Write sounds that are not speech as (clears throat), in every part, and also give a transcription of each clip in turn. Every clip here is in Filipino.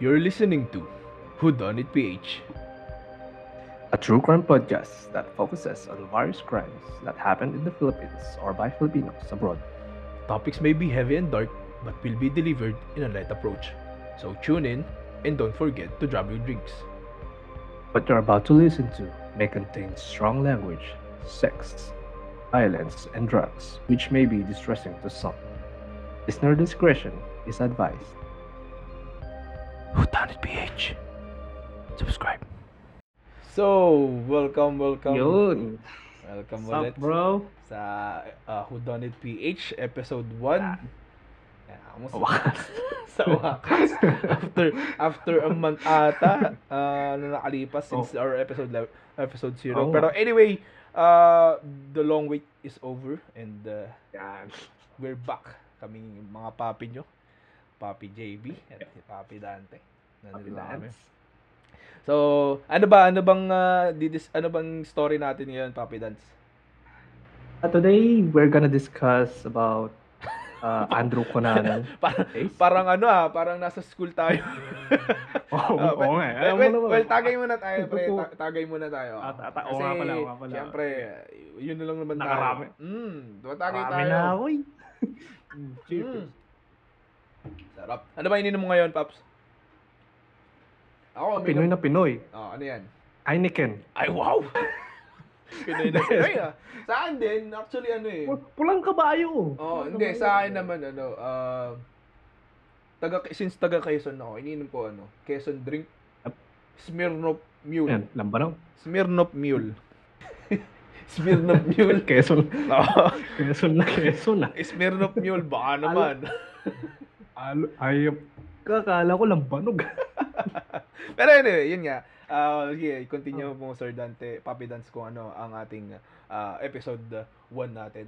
You're listening to Who Done It PH. a true crime podcast that focuses on various crimes that happened in the Philippines or by Filipinos abroad. Topics may be heavy and dark, but will be delivered in a light approach. So tune in and don't forget to drop your drinks. What you're about to listen to may contain strong language, sex, violence, and drugs, which may be distressing to some. Listener discretion is advised. Who Done It PH? Subscribe. So, welcome, welcome. Yun! Welcome What's ulit up, bro? sa uh, Who Done It PH episode 1. Ah. Yeah, kamusta? Wakas. (laughs) sa wakas. after after a month ata uh, na nakalipas since our episode episode 0. Oh. Pero anyway, uh, the long wait is over and uh, Yan. we're back. Kaming mga papi nyo. Papi JB at si Papi Dante. Nandito na kami. So, ano ba ano bang uh, didis, ano bang story natin ngayon, Papi Dance? Uh, today, we're gonna discuss about uh, Andrew Conanan. (laughs) Parang parang ano ah, parang nasa school tayo. (laughs) Oo, Ah, oo nga. well, mo well, naman. well, tagay muna tayo, pre. Ta- tagay muna tayo. Ta- ta- oo nga pala, nga pala. Siyempre, yun na lang naman Nakarami. tayo. Mm, tagay Marami tayo. na ako eh. Mm. Sarap. Ano ba ininom mo ngayon, Paps? Ako, Pinoy na Pinoy. Oh, ano yan? Heineken. Ay, wow! (laughs) Pinoy na Pinoy ah. Sa akin din, actually ano eh. Pu- Pulang kabayo. Oh, hindi. Sa akin naman, ano, uh, taga, since taga Quezon ako, ininom ko, ano, Quezon drink, Smirnoff Mule. Yan, lambanaw. Smirnoff Mule. (laughs) Smirnoff Mule. Quezon. Oo. Quezon na Quezon ah. Smirnoff Mule, baka naman. Alo, ayop. Kakala ko lambanog. (laughs) (laughs) Pero anyway, yun nga. Uh, sige, continue mo, Sir Dante, Papi Dance, kung ano ang ating uh, episode 1 natin.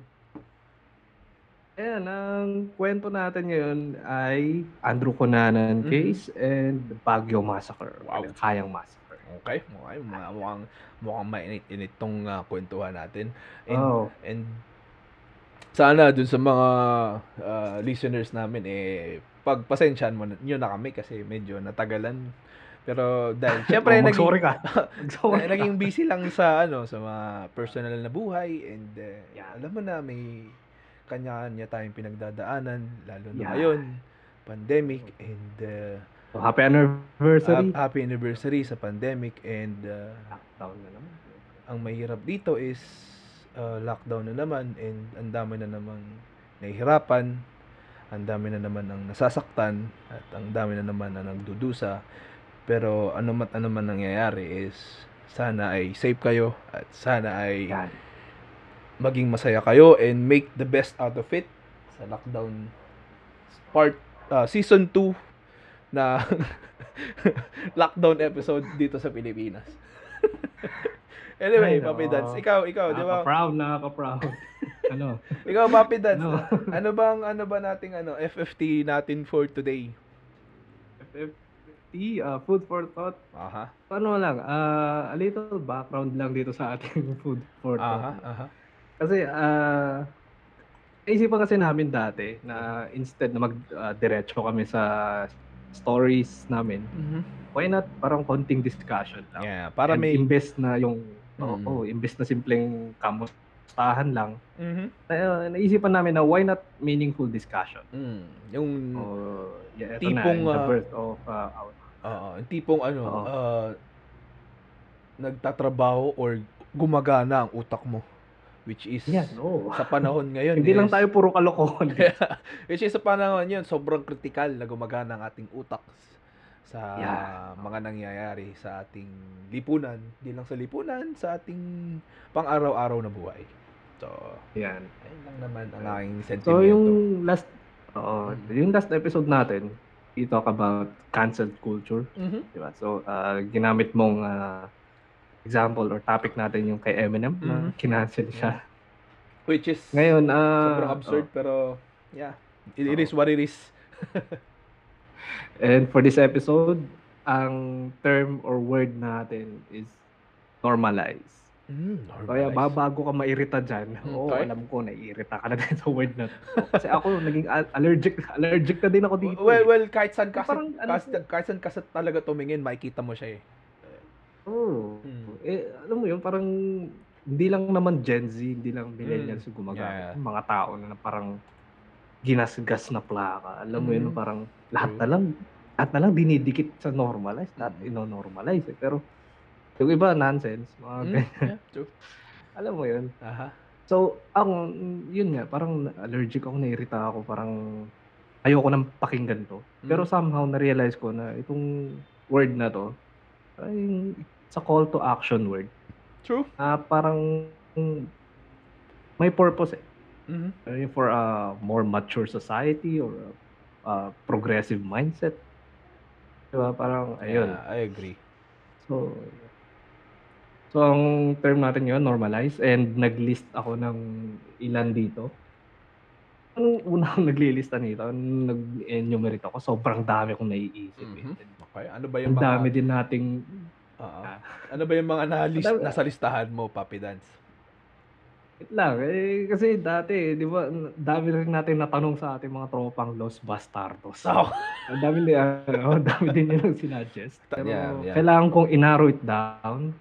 Ayan, ang kwento natin ngayon ay Andrew Conanan Mhm. case and Baguio Massacre. Wow. Kayang Massacre. Okay? Okay, mukhang, mukhang, mukhang mainit-init tong uh, kwentuhan natin. And, Oh. and sana dun sa mga uh, listeners namin, eh, pagpasensyahan mo nyo na kami kasi medyo natagalan. Pero dahil, (laughs) syempre, oh, naging, ka. (laughs) Eh, ka. naging busy lang sa ano sa mga personal na buhay and uh, Yeah. alam mo na may kanya-kanya tayong pinagdadaanan lalo na Yeah. ngayon pandemic and uh, So, happy anniversary. hap- happy anniversary sa pandemic and uh, Lockdown na naman. ang mahirap dito is uh, lockdown na naman and ang dami na namang nahihirapan ang dami na naman ang nasasaktan at ang dami na naman ang nagdudusa. Pero ano mat ano man nangyayari is sana ay safe kayo at sana ay maging masaya kayo and make the best out of it. Sa lockdown part uh, season 2 na (laughs) lockdown episode dito sa Pilipinas. (laughs) anyway, Ay, Papi. Dance, ikaw, ikaw, di ba? Nakaka-proud, nakaka-proud. (laughs) ano? Ikaw, Papi Dance, Ano? (laughs) ano bang, ano ba nating, ano, FFT natin for today? FFT, uh, food for thought. Aha, Ano lang, uh, a little background lang dito sa ating (laughs) food for aha, thought. aha. Kasi, uh, naisipan kasi namin dati na instead na mag-diretso kami sa stories namin, Mhm. why not parang konting discussion lang. Yeah, para And may, imbes na yung, Oo, imbes na simpleng kamustahan lang, Mhm. na, naisipan namin na why not meaningful discussion. Mm, yung, Oh, yeah, Tipong, na, the ah, birth of uh, our Oo, yung tipong ano, ah, nagtatrabaho or gumagana ang utak mo. Which is, Yan, oo. sa panahon (laughs) ngayon Hindi lang is- tayo puro kalokohan. (laughs) which is sa panahon yun, sobrang kritikal na gumagana ang ating utak sa Yeah. mga nangyayari sa ating lipunan. Hindi lang sa lipunan, sa ating pang-araw-araw na buhay. So, Yan. ayun lang naman ang aking So sentimento. yung last oo, Mm. yung last episode natin, we talk about cancelled culture, Mhm. di ba? So uh, ginamit mong uh, example or topic natin yung kay Eminem na Mhm. kinancel siya. Which is Ngayon, uh, sobrang absurd, pero yeah, it, it is what it is. (laughs) And for this episode, ang term or word natin is normalize. Mm, Kaya normalize. ba bago ka mairita diyan, oo, Okay. alam ko naiirita ka na din (laughs) sa word na 'to. Kasi ako naging allergic allergic na din ako dito. Well, eh. well, kahit saan kasi, Parang ano kahit, siya. kahit saan kasi talaga tumingin, makikita mo siya eh. Oo. Mm. Eh, alam mo yun, parang hindi lang naman Gen Z, hindi lang millennials yung Yeah. gumagamit. Yung Mga tao na parang ginasgas na plaka. Alam mo yun, Mm. parang lahat na lang, lahat na lang dinidikit sa normalize, lahat Mm. ino-normalize. Eh. Pero yung iba, nonsense. Mga Mm, ganyan. yeah, true. (laughs) Alam mo yun. Aha. So, ako, yun nga, parang allergic ako, nairita ako, parang ayoko nang pakinggan to. Pero Mm. somehow, na-realize ko na itong word na to, ay, it's a call to action word. True. na parang mm, may purpose Mhm. Uh, for a more mature society or a, a progressive mindset. Diba? Parang, ayun. Yeah, I agree. So, so ang term natin yun, normalize. And nag-list ako ng ilan dito. Anong una akong naglilista nito? Nung Nag-enumerate ako. Sobrang dami akong naiisip. eh. Mhm. Okay, ano ba yung Ang mga... dami din nating. Ah. Ano ba yung mga dami- nasa listahan mo, Papi Dance? Wait lang, eh, kasi dati, di ba, dami rin natin natanong sa ating mga tropang Los Bastardos. Oh. (laughs) Ang dami din, ano, ang dami din nilang sinuggest. Pero Yeah, yeah. kailangan kong inarrow it down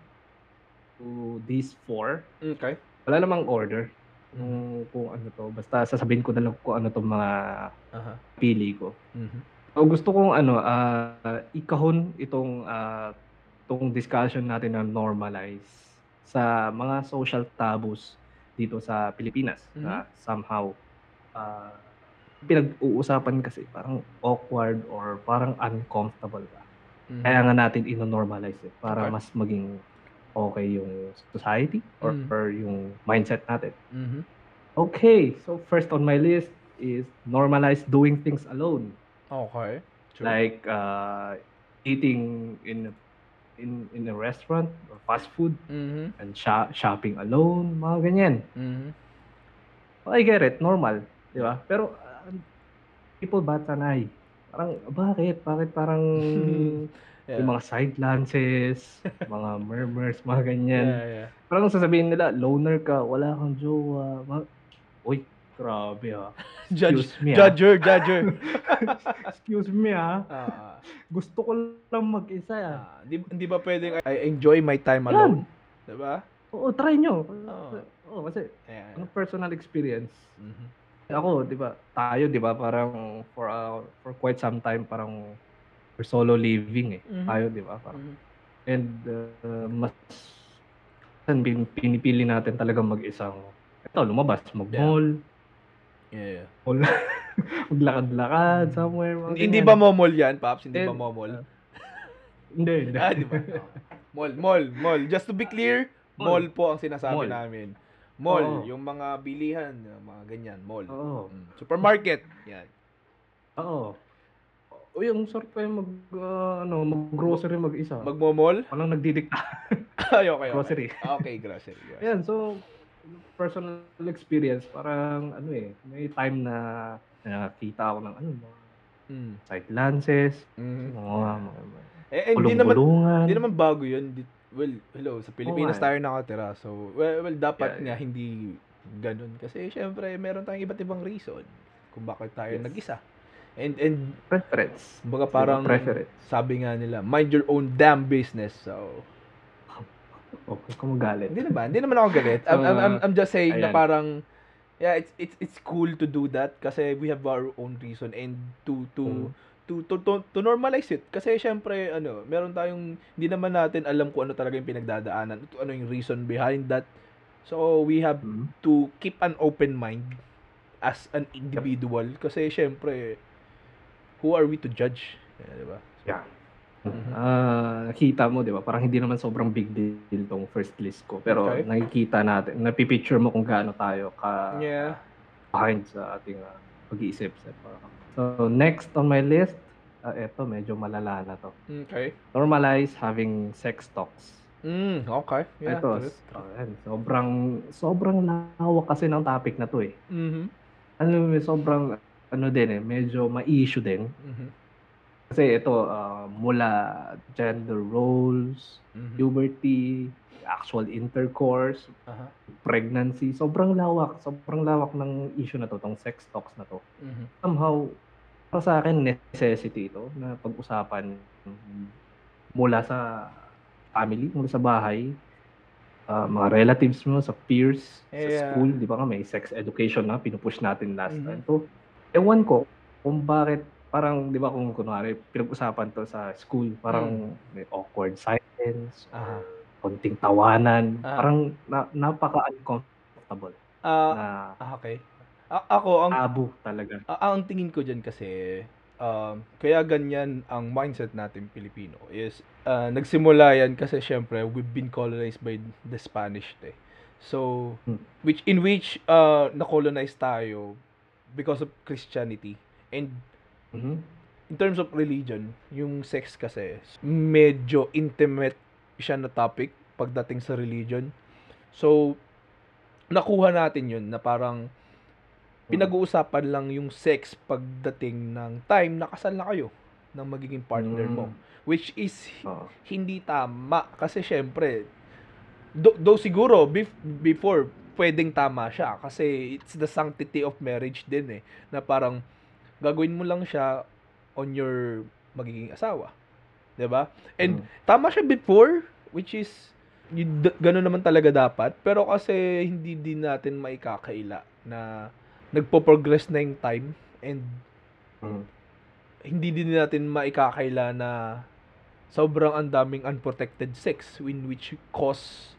to these four. Okay. Wala namang order kung, kung ano to. Basta sasabihin ko na lang kung ano tong mga Aha. pili ko. Mhm. So, gusto kong ano, ah, ikahon itong ah, itong discussion natin na normalize sa mga social taboos dito sa Pilipinas Mhm. na somehow ah, pinag-uusapan kasi parang awkward or parang uncomfortable ba. Mhm. Kaya nga natin ino-normalize eh, para Okay. mas maging okay yung society or, Mm. or yung mindset natin. Mhm. Okay, so first on my list is normalize doing things alone. Okay. True. like uh, eating in in in a restaurant or fast food Mhm. and sha- shopping alone, mga ganyan. Mhm. I get it, normal, di ba? Pero uh, people bat sanay. Parang bakit? Bakit parang (laughs) Yeah. yung mga side glances, (laughs) mga murmurs, mga ganyan. Yeah, yeah. Parang sasabihin nila, loner ka, wala kang jowa. Mga... Uy, grabe ah. (laughs) Judge, me, judger, judger. (laughs) Excuse me ah. Ah, Gusto ko lang mag-isa ah. ah, di, di ba pwedeng I enjoy my time alone? Diba? Oo, try nyo. Oo. Oo, kasi Ayan. ano personal experience. Mhm. Ako, 'di ba? Tayo, 'di ba, parang for a, for quite some time parang we're solo living eh. Mhm. Tayo, 'di ba? Parang Mhm. and uh, mas pinipili natin talaga mag-isang ito, lumabas, mag-mall, Yeah, yeah. mall, (laughs) maglakad-lakad somewhere. mga Hindi, hindi ba momol yan, Paps? Hindi ba momol? uh, (laughs) Hindi, hindi. ah, di ba? Mall, mall, mall. Just to be clear, mall, Mall. po ang sinasabi Mall. namin. Mall, Oo. yung mga bilihan, yung mga ganyan, mall. Oo. Mm. Supermarket, yan. Oo. O yung sort pa yung mag, uh, ano, mag-grocery mag-isa. Magmo-mall? Walang nagdidikta. (laughs) Ay, okay, okay. Grocery. Okay, grocery. yes. Ayan, so personal experience, parang ano eh, may time na nakakita ako ng ano, mga Mm. side glances, Mhm. mga, mga, mga Eh, hindi naman, kulong-kulungan. hindi naman bago yun. Di- Well, hello, sa Pilipinas nga tayo nakatira. So, well, well dapat Yeah, nga hindi ganun. Kasi, syempre, meron tayong iba't ibang reason kung bakit tayo Yes. nag-isa. And, and, preference. Kumbaga parang preference. sabi nga nila, mind your own damn business. So, Okay, kung magalit. hindi naman, hindi naman ako galit. I'm, I'm, I'm, I'm just saying na Ayan. parang yeah, it's it's it's cool to do that kasi we have our own reason and to to Mhm. to, to to to normalize it kasi syempre ano, meron tayong hindi naman natin alam kung ano talaga yung pinagdadaanan, ano yung reason behind that. So we have Mhm. to keep an open mind as an individual kasi syempre who are we to judge? Yeah, di ba? Yeah. Mhm. Ah, nakita mo, 'di ba? Parang hindi naman sobrang big deal tong first list ko. Pero Okay. nakikita natin, napipicture mo kung gaano tayo ka Yeah. behind sa ating ah, pag-iisip. So, next on my list, ah, eto, medyo malala na to. Okay. Normalize having sex talks. Mm, okay. Yeah. Ito, sobrang, sobrang lawak kasi ng topic na to eh. Mhm. Ano, sobrang, ano din eh, medyo ma-issue din. Mhm. Kasi ito, ah, mula gender roles, Mhm. puberty, actual intercourse, Aha. pregnancy, sobrang lawak, sobrang lawak ng issue na to, tong sex talks na to. Mhm. Somehow, para sa akin, necessity ito na pag-usapan mula sa family, mula sa bahay, ah, mga relatives mo, sa peers, sa Yeah. school, di ba nga may sex education na, pinupush natin last Mhm. time. So, ewan ko kung bakit parang, di ba kung kunwari, pinag-usapan to sa school, parang may awkward silence, Aha. konting tawanan, Ah. parang na, napaka-uncomfortable Ah, na ah, okay. A- ako, ang, tabu talaga. a- ang tingin ko dyan kasi, um, kaya ganyan ang mindset natin Pilipino is, ah, nagsimula yan kasi syempre, we've been colonized by the Spanish eh. So, Hmm. which, in which, uh, na-colonize tayo because of Christianity. And Mhm. in terms of religion, yung sex kasi, medyo intimate siya na topic pagdating sa religion. So, nakuha natin yun na parang pinag-uusapan lang yung sex pagdating ng time na kasal na kayo ng magiging partner mo. Mm. Which is Oo. hindi tama. Kasi syempre, do, do siguro bef- before pwedeng tama siya kasi it's the sanctity of marriage din eh na parang gagawin mo lang siya on your magiging asawa. 'Di ba? And Mm. tama siya before which is yun, ganun naman talaga dapat pero kasi hindi din natin maikakaila na nagpo-progress na yung time and Mm. hindi din natin maikakaila na sobrang ang daming unprotected sex in which cause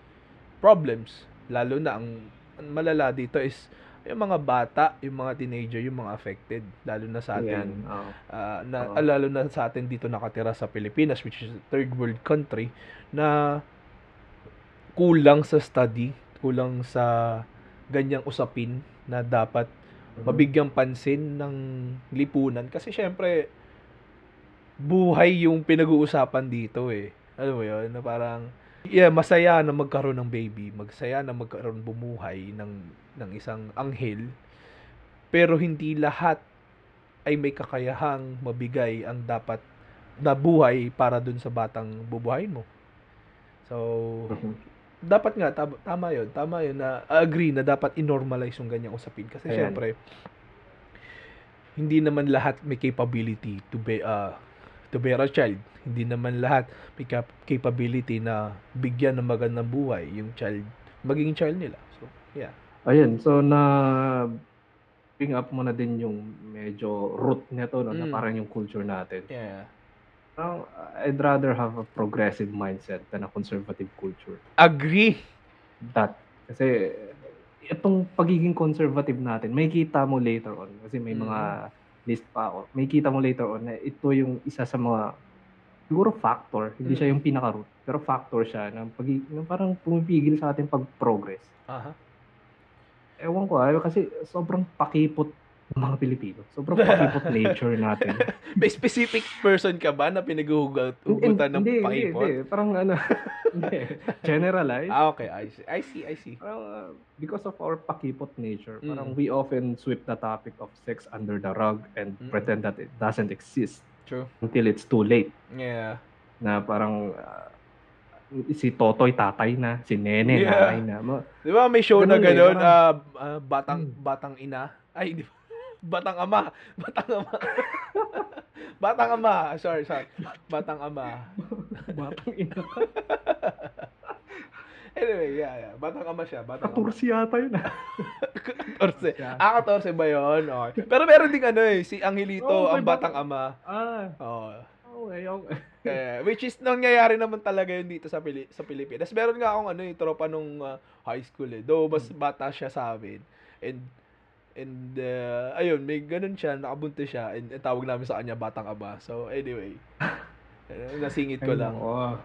problems. Lalo na ang malala dito is yung mga bata, yung mga teenager, yung mga affected. Lalo na sa atin. oo. ah, na, Oo. ah, lalo na sa atin dito nakatira sa Pilipinas, which is a third world country, na kulang sa study, kulang sa ganyang usapin na dapat Mhm. mabigyang pansin ng lipunan kasi syempre buhay yung pinag-uusapan dito eh. Alam mo yun? Na parang yeah, masaya na magkaroon ng baby, magsaya na magkaroon bumuhay ng ng isang anghel. Pero hindi lahat ay may kakayahang mabigay ang dapat na buhay para dun sa batang bubuhayin mo. So, Mhm. dapat nga tama, tama 'yun. Tama 'yun na agree na dapat i-normalize yung ganyang usapin kasi Ayan. syempre hindi naman lahat may capability to be uh, to bear a child. Hindi naman lahat may cap- capability na bigyan ng magandang buhay yung child, magiging child nila. So, yeah. Ayun, so na bring up mo na din yung medyo root nito no, na Mm. parang yung culture natin. Yeah. Uh, I'd rather have a progressive mindset than a conservative culture. Agree. That kasi itong pagiging conservative natin, may kita mo later on kasi may Mm. mga list pa ako. May kita mo later on na ito yung isa sa mga siguro factor, hindi siya Mm. yung pinaka-root, pero factor siya ng pag ng parang pumipigil sa ating pag-progress. Aha. Ewan ko ah, kasi sobrang pakipot ng mga Pilipino. Sobrang pakipot nature natin. (laughs) May specific person ka ba na pinaghuhugutan ng hindi, pakipot? Hindi, parang ano, (laughs) hindi. Generalize. Ah, okay. I see. I see. I see. Parang, uh, because of our pakipot nature, Mm. parang we often sweep the topic of sex under the rug and Mm. pretend that it doesn't exist True. until it's too late. Yeah. Na parang uh, si Totoy tatay na, si Nene Yeah. nanay na. Di ba may show na Ganun eh, parang- ah, ah, batang, Hmm. batang ina. Ay, hindi. Batang ama. Batang ama. (laughs) batang ama. Sorry, sorry. Batang ama. Batang ina. (laughs) Anyway, yeah, yeah. Batang ama siya. Batang ama. Katursi yata yun ah. (laughs) 14. Siya. Ah, 14 ba yun? Okay. Pero meron ding ano eh, si Angelito, Oo, ang batang batang- ama. Ah, Oo. okay, okay. Eh, which is nangyayari naman talaga yun dito sa Pili- sa Pilipinas. Meron nga akong ano, eh, tropa nung ah, high school eh. Though mas bata siya sa amin. And and uh, ayun, may ganun siya, nakabuntis siya and, and tawag namin sa kanya batang aba. So anyway, (laughs) eh, nasingit ko lang. nako.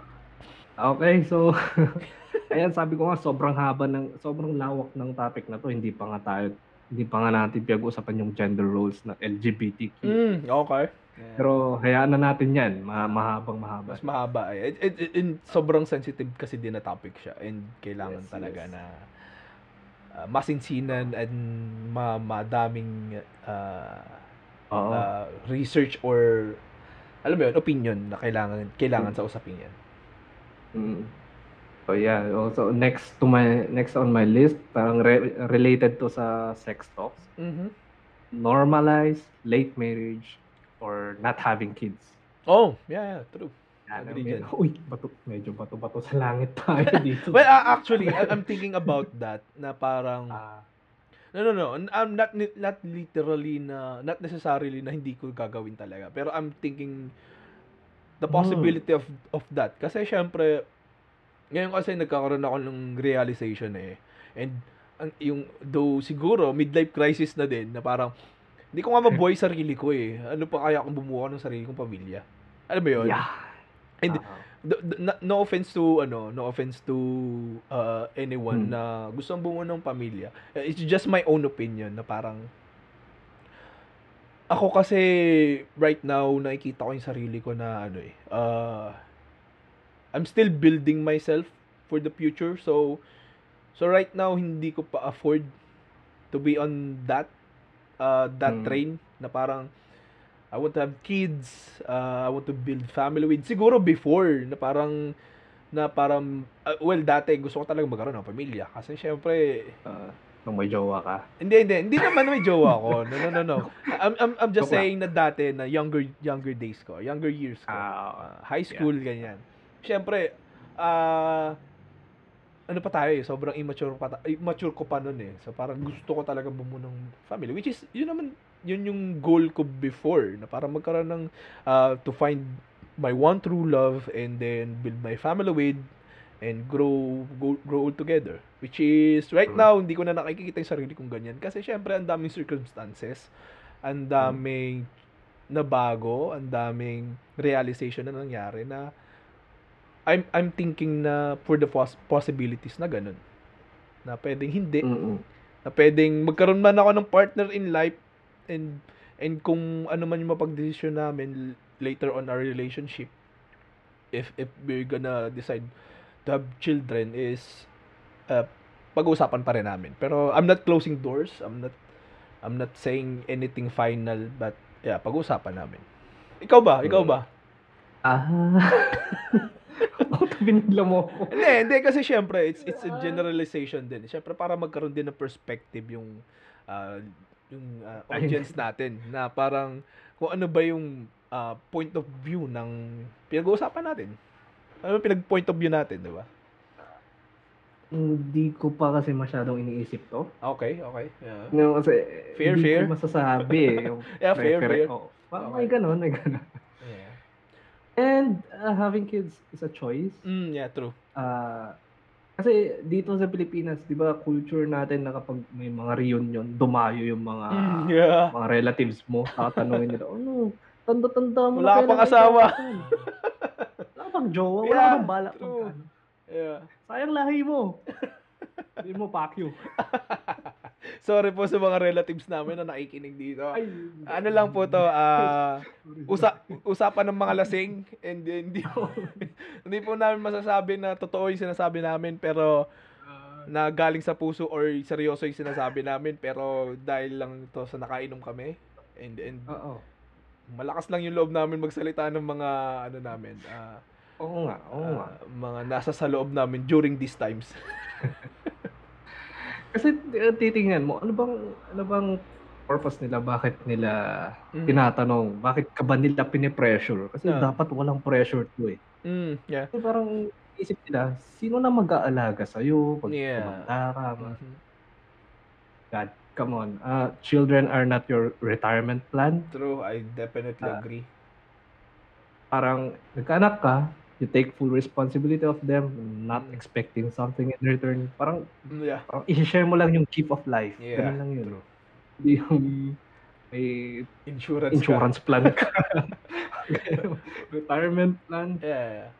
Okay, so (laughs) ayan sabi ko nga sobrang haba ng sobrang lawak ng topic na to. Hindi pa nga tayo hindi pa nga natin pinag-usapan yung gender roles ng LGBTQ. Mm, okay. Yeah. Pero hayaan na natin 'yan, ma- mahabang mahaba. mas mahaba eh. And, and- and sobrang sensitive kasi din na topic siya and kailangan Yes, talaga yes. na uh, masinsinan and ma madaming uh, uh, research or alam mo yun, opinion na kailangan kailangan sa usapin yan. Mm. So yeah, also next to my next on my list, parang re- related to sa sex talks, Mhm. normalize late marriage or not having kids. Oh, yeah, yeah, true. Dyan. (laughs) Uy, bato, medyo bato-bato sa langit (laughs) tayo (laughs) dito. Well, uh, actually, I'm thinking about that na parang Ah, No, no, no. I'm not ni- not literally na not necessarily na hindi ko gagawin talaga. Pero I'm thinking the Hmm. possibility of of that. Kasi syempre ngayon kasi nagkakaroon ako ng realization eh. And ang yung though siguro midlife crisis na din na parang hindi ko nga mabuhay sarili ko eh. Ano pa kaya kung bumuo ng sarili kong pamilya? Alam mo yun? yeah. And the- no, offense to ano, no offense to uh, anyone Hmm. na gustong bumuo ng pamilya. Uh, It's just my own opinion na parang ako kasi right now nakikita ko yung sarili ko na ano eh uh, I'm still building myself for the future so so right now hindi ko pa afford to be on that uh, that Hmm. train na parang I want to have kids, uh, I want to build family with. Siguro before, na parang, na parang, uh, well, dati gusto ko talaga magkaroon ng pamilya. Kasi syempre, ah, nung may jowa ka. hindi, hindi, hindi naman may jowa ko. No, no, no, no. (laughs) I'm, I'm, I'm just Joke saying na dati, na younger, younger days ko, younger years ko. Uh, high school, ganyan. Syempre, ah, ano pa tayo eh, sobrang immature pa immature ko pa noon eh. So parang gusto ko talaga bumuo ng family which is yun naman yun yung goal ko before na para magkaroon ng ah, to find my one true love and then build my family with and grow go, grow old together which is right Mm. now hindi ko na nakikita yung sarili kong ganyan kasi syempre ang daming circumstances ang daming nabago ang daming realization na nangyari na I'm I'm thinking na for the pos- possibilities na ganun. Na pwedeng hindi, mm-mm. na pwedeng magkaroon man ako ng partner in life and and kung ano man yung mapagdesisyon namin later on our relationship if if we're gonna decide to have children is uh, pag-uusapan pa rin namin. Pero I'm not closing doors. I'm not I'm not saying anything final but yeah, pag-uusapan namin. Ikaw ba? Ikaw ba? Ah. (laughs) Bakit binigla mo ako? Hindi, hindi kasi syempre it's it's a generalization din. Syempre para magkaroon din ng perspective yung ah, yung ah, (laughs) audience natin na parang kung ano ba yung ah, point of view ng pinag-uusapan natin. Ano yung pinag point of view natin, di ba? Hindi ko pa kasi masyadong iniisip to. Okay, okay. Yeah. No, kasi Fair, hindi fair. ko masasabi eh. Yung (laughs) Yeah, fair, fair. Oo. Parang Okay. may ganun, may ganun. Yeah. And uh, having kids is a choice. Mm, yeah, true. Ah, kasi dito sa Pilipinas, 'di ba, culture natin na kapag may mga reunion, dumayo yung mga Mm, yeah. mga relatives mo, tatanungin nila, "Ano, tanda-tanda mo Wala kailan pang asawa." kasal?" Wala pang jowa, wala Yeah, pang balak magkano. Yeah. Sayang lahi mo. Hindi mo pakyo. Sorry po sa mga relatives namin na nakikinig dito. Ano lang po to, ah usa usapan ng mga lasing and then hindi po, (laughs) hindi po namin masasabi na totoo yung sinasabi namin pero Ah, na galing sa puso or seryoso yung sinasabi namin pero dahil lang to sa nakainom kami and and Oo. malakas lang yung loob namin magsalita ng mga ano namin ah, Oo nga, oo nga. ah, mga nasa sa loob namin during these times. (laughs) Kasi uh, titingnan mo, ano bang ano bang purpose nila? Bakit nila Mm. tinatanong? Bakit ka ba nila pinipressure? Kasi Yeah. dapat walang pressure to eh. Mm, yeah. Kasi parang isip nila, sino na mag-aalaga sa'yo pag Yeah. tumanda ka? Mhm. God, come on. Uh, children are not your retirement plan. True, I definitely Ah. agree. Parang nagkaanak ka, you take full responsibility of them, not expecting something in return. Parang, Yeah. parang i-share mo lang yung gift of life. Yeah, Ganun lang yun. true. Yung may Insurance. ka. insurance plan ka. (laughs) retirement plan. Yeah.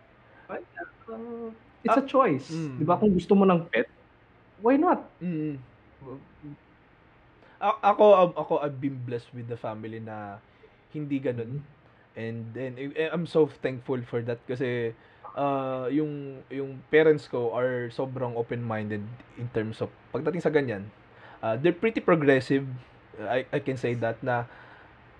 Uh, it's a choice. mm. Di ba? Kung gusto mo ng pet, why not? Mm. A- ako ako I've been blessed with the family na hindi ganun. And then eh, I'm so thankful for that kasi uh, yung yung parents ko are sobrang open-minded in terms of pagdating sa ganyan. Uh, they're pretty progressive. I I can say that na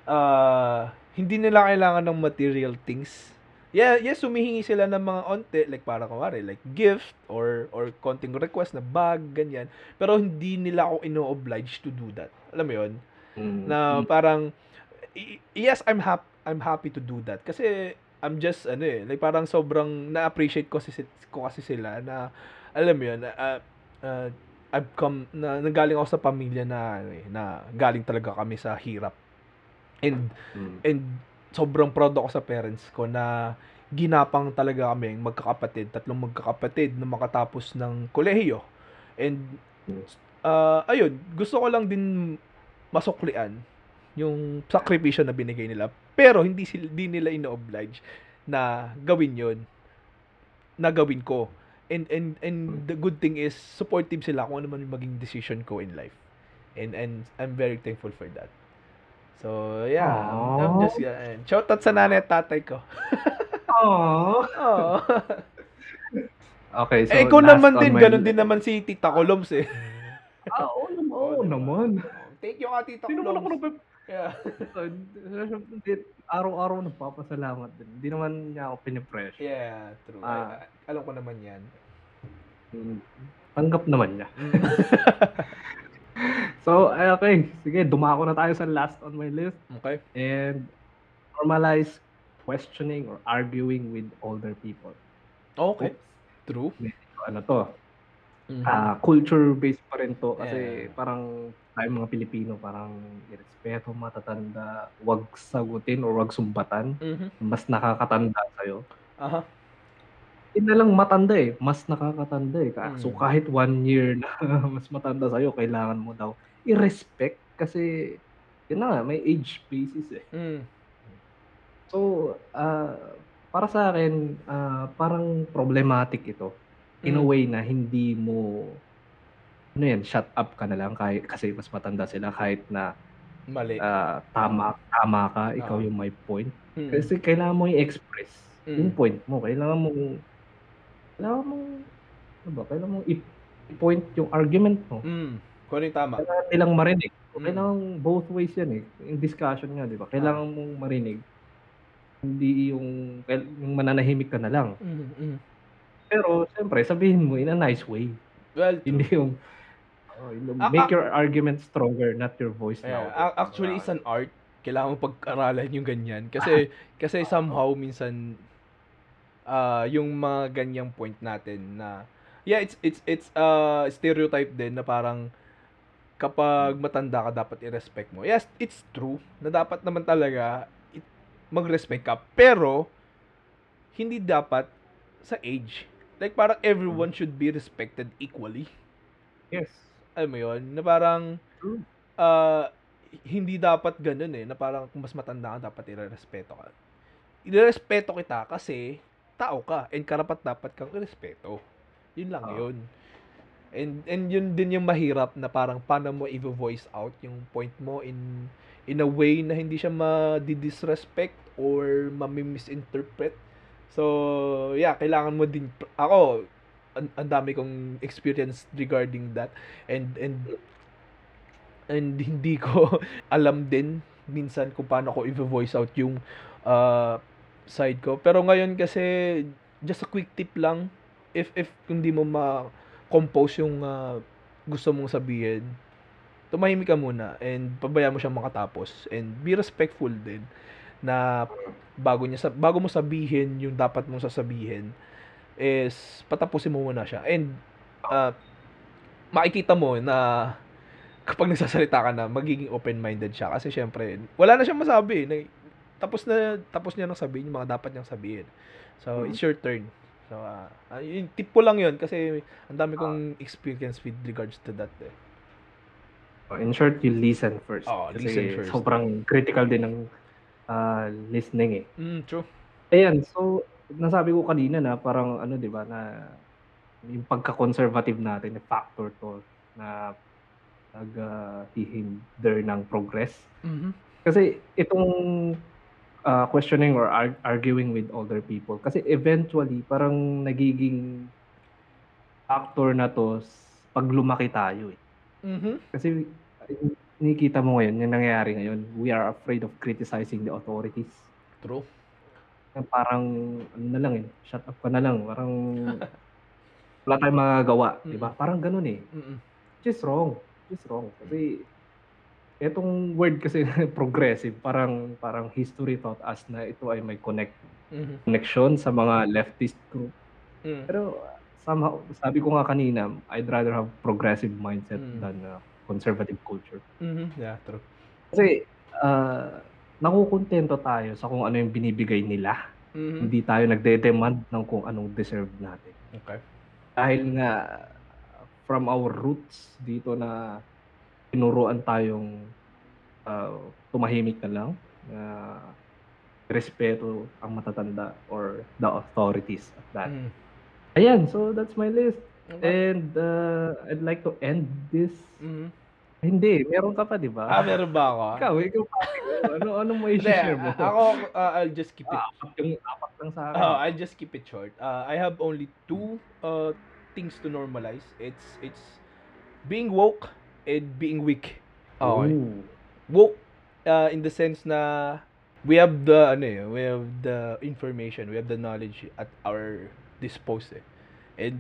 uh, hindi nila kailangan ng material things. Yeah, yes, humihingi sila ng mga onte, like para kumari, like gift or or konting request na bag, ganyan. Pero hindi nila ako ino-oblige to do that. Alam mo 'yon? Mm. Na parang y- yes, I'm happy I'm happy to do that kasi I'm just ano eh, like parang sobrang na-appreciate ko si ko kasi sila na alam mo 'yun, uh, uh, I've come na nanggaling ako sa pamilya na ano eh, na galing talaga kami sa hirap. And Mm. and sobrang proud ako sa parents ko na ginapang talaga kami magkakapatid, tatlong magkakapatid na makatapos ng kolehiyo. And uh, ayun, gusto ko lang din masuklian yung sakripisyo na binigay nila. Pero hindi sila di nila ino-oblige na gawin 'yon. Na gawin ko. And and and the good thing is supportive sila kung ano man yung maging decision ko in life. And and I'm very thankful for that. So, yeah. I'm, I'm just uh, shout out sa nanay at tatay ko. (laughs) Aww. Oh. Okay, so eh, ikaw naman din, my ganun din naman si Tita Coloms eh. Ah, oo naman. Oo naman. Thank you ka, Tita Hindi naman ako Coloms. Yeah. Hindi, araw-araw nagpapasalamat din. Hindi naman niya ako pinipressure. Yeah, true. Ah. Ay, alam ko naman yan. Mm, Tanggap naman niya. Mm. (laughs) So, ay, okay. Sige, dumako na tayo sa last on my list. okay. And normalize questioning or arguing with older people. Okay. True. Ano to? Mhm. Ah, culture-based pa rin to kasi Yeah. parang tayo mga Pilipino parang irespeto matatanda, wag sagutin or wag sumbatan, Mhm. mas nakakatanda sa'yo. Aha. Hindi na lang matanda eh, mas nakakatanda eh. Ka- Mm. So kahit one year na (laughs) mas matanda sa'yo, kailangan mo daw i-respect kasi yun na nga, may age basis eh. Mm. So, ah, para sa akin, ah, parang problematic ito. In a Mm. way na hindi mo, ano yan, shut up ka na lang kahit, kasi mas matanda sila kahit na Mali. ah, tama, tama ka, ikaw Oo. yung may point. Mm. Kasi kailangan mo i-express yung Mm. point mo. Kailangan mo, kailangan mo, ano ba, kailangan mo i-point yung argument mo. Mm. Kung ano yung tama. Kailangan nilang marinig. Mm. Kailangan both ways yan eh. Yung discussion nga, di ba? Kailangan mong marinig. Hindi yung, yung mananahimik ka na lang. Mm. Mm. Pero, siyempre, sabihin mo in a nice way. Well, true. Hindi yung, oh, make your argument stronger, not your voice Yeah, louder. actually it's an art. Kailangan mo pag-aralan yung ganyan kasi (laughs) kasi somehow minsan ah yung mga ganyang point natin na yeah, it's it's it's uh stereotype din na parang kapag matanda ka dapat i-respect mo. Yes, it's true na dapat naman talaga it, mag-respect ka pero hindi dapat sa age. Like parang everyone should be respected equally Yes. Alam mo yun, na parang ah, hindi dapat ganun eh, na parang kung mas matanda ka, dapat irerespeto ka. Irerespeto kita kasi tao ka and karapat dapat kang irespeto. Yun lang Oo. yun. And and yun din yung mahirap na parang paano mo i-voice out yung point mo in in a way na hindi siya ma-disrespect or ma-misinterpret. So, yeah, kailangan mo din ako ang, ang dami kong experience regarding that. And and and hindi ko (laughs) alam din minsan kung paano ko i-voice out yung uh, side ko. Pero ngayon kasi just a quick tip lang. If if hindi mo ma-compose yung uh, gusto mong sabihin, tumahimik ka muna and pabayaan mo siyang makatapos. And be respectful din na bago niya sa bago mo sabihin yung dapat mong sasabihin is patapusin mo muna siya and uh, makikita mo na kapag nagsasalita ka na magiging open-minded siya kasi syempre wala na siyang masabi na, tapos na tapos niya nang sabihin yung mga dapat niyang sabihin so Mhm. it's your turn so uh, uh, yung tip ko lang yun kasi ang dami kong experience with regards to that eh. Oh, In short, you listen first. Oo, Kasi listen first. sobrang critical din ng ah, listening eh. mm, true Ayan, so nasabi ko kanina na parang ano 'di ba na yung pagka-conservative natin, eh, factor to na nag-hihinder ng progress. mhm Kasi itong ah, questioning or ar- arguing with older people kasi eventually parang nagiging factor na to pag lumaki tayo eh. mhm Kasi uh, nakikita mo ngayon, yung nangyayari ngayon, we are afraid of criticizing the authorities. true parang ano na lang eh, shut up ka na lang. Parang (laughs) wala tayong magagawa, di ba? Mm. Parang ganun eh. Mm. Which is wrong. Which is wrong. Kasi etong word kasi (laughs) progressive, parang parang history taught us na ito ay may connect Mhm. connection sa mga leftist group. Mm. Pero somehow, sabi ko nga kanina, I'd rather have progressive mindset Mm. than uh, conservative culture. Mhm. Yeah, true. Kasi uh, nakukontento tayo sa kung ano yung binibigay nila. Mhm. Hindi tayo nagde-demand ng kung anong deserve natin. Okay. Dahil nga from our roots dito na tinuruan tayong uh, tumahimik na lang, na respeto ang matatanda or the authorities of that. Mm. Ayan, so that's my list. Okay. And uh, I'd like to end this. Mhm. Hindi, meron ka pa, di ba? Ah, meron ba ako? Ikaw, ikaw pa. ano, ano mo i-share mo? ako, uh, I'll just keep it. Apat yung apat lang sa akin. Uh, I'll just keep it short. Uh, I have only two uh, things to normalize. It's it's being woke and being weak. Okay. Ooh. Woke uh, in the sense na we have the ano eh, we have the information, we have the knowledge at our disposal. Eh. And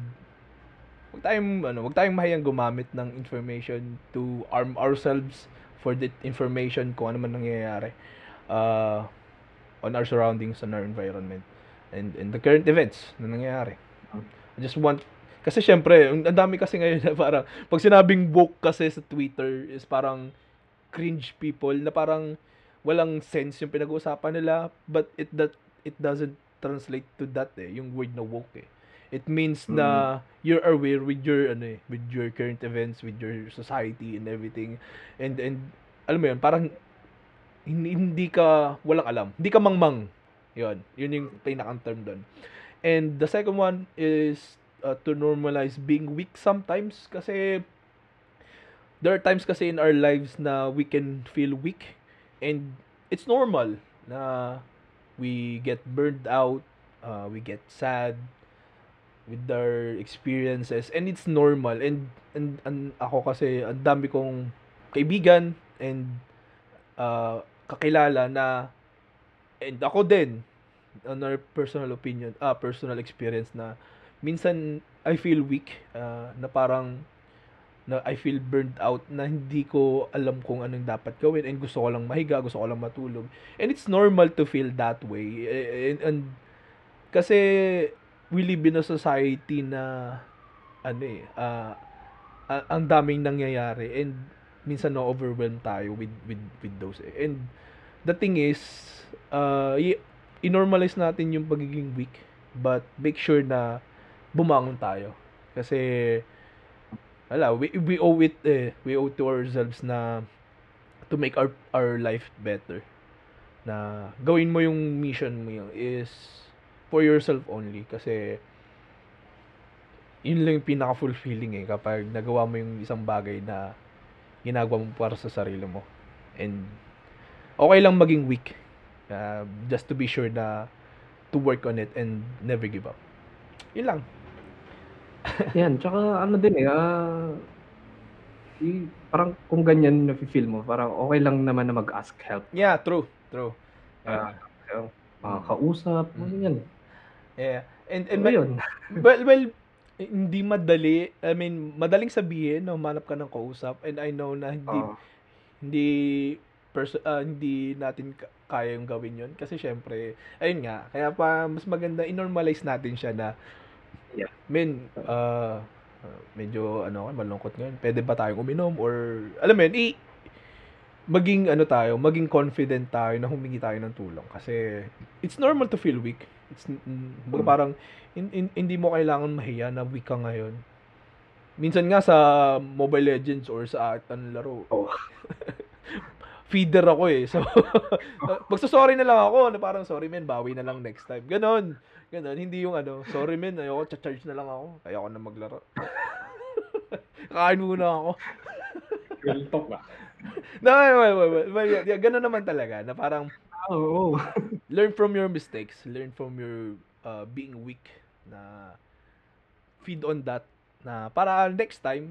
wag tayong ano, wag tayong mahiyang gumamit ng information to arm ourselves for the information kung ano man nangyayari uh, on our surroundings, on our environment and and the current events na nangyayari. I just want kasi syempre, ang dami kasi ngayon na parang pag sinabing woke kasi sa Twitter is parang cringe people na parang walang sense yung pinag-uusapan nila but it that it doesn't translate to that eh yung word na woke eh it means na you're aware with your ano eh with your current events with your society and everything. And and alam mo yun parang hindi, hindi ka walang alam. Hindi ka mangmang. Yun. Yun yung pinakang term doon and the second one is uh, to normalize being weak sometimes. Kasi there are times kasi in our lives na we can feel weak. And it's normal na we get burned out, uh, we get sad with our experiences and it's normal and and, and ako kasi ang dami kong kaibigan and uh, kakilala na and ako din on our personal opinion, ah personal experience na minsan I feel weak uh, na parang na I feel burned out na hindi ko alam kung anong dapat gawin and gusto ko lang mahiga, gusto ko lang matulog. And it's normal to feel that way. And, and kasi we live in a society na ano eh, a- ang daming nangyayari and minsan na overwhelm tayo with with with those. eh. And the thing is, uh, inormalize natin yung pagiging weak but make sure na bumangon tayo. Kasi wala, we, we owe it eh, we owe to ourselves na to make our our life better. Na gawin mo yung mission mo yun is for yourself only kasi yun lang yung pinaka-fulfilling eh kapag nagawa mo yung isang bagay na ginagawa mo para sa sarili mo. And okay lang maging weak. uh, just to be sure na to work on it and never give up. Yun lang. (laughs) Yan, tsaka ano din eh, ah, i- parang kung ganyan na-feel mo, parang okay lang naman na mag-ask help. Yeah, true. True. Ah, Yeah. Makakausap, Mm. yan. Yeah. And, and Ano yun? (laughs) well, well, hindi madali. I mean, madaling sabihin na humanap ka ng kausap and I know na hindi Oo. hindi perso- ah, hindi natin ka- kaya yung gawin yun kasi syempre ayun nga kaya pa mas maganda i-normalize natin siya na Yeah. men ah, ah, medyo ano malungkot ngayon pwede ba tayong uminom or alam mo yun i maging ano tayo maging confident tayo na humingi tayo ng tulong kasi it's normal to feel weak it's mm, Mm. parang hin- hin- hindi mo kailangan mahiya na weak ka ngayon minsan nga sa Mobile Legends or sa atan laro Oo. (laughs) feeder ako eh. So, (laughs) magsasorry na lang ako na parang, sorry men, bawi na lang next time. Ganon. Ganon. Hindi yung ano, sorry men, ayoko, charge na lang ako. Ayoko na maglaro. (laughs) Kain muna ako. Real talk ba? Na, well, well, well, well, yeah, yeah, ganon naman talaga. Na parang, Oo. (laughs) learn from your mistakes. Learn from your uh, being weak. Na feed on that. Na para next time,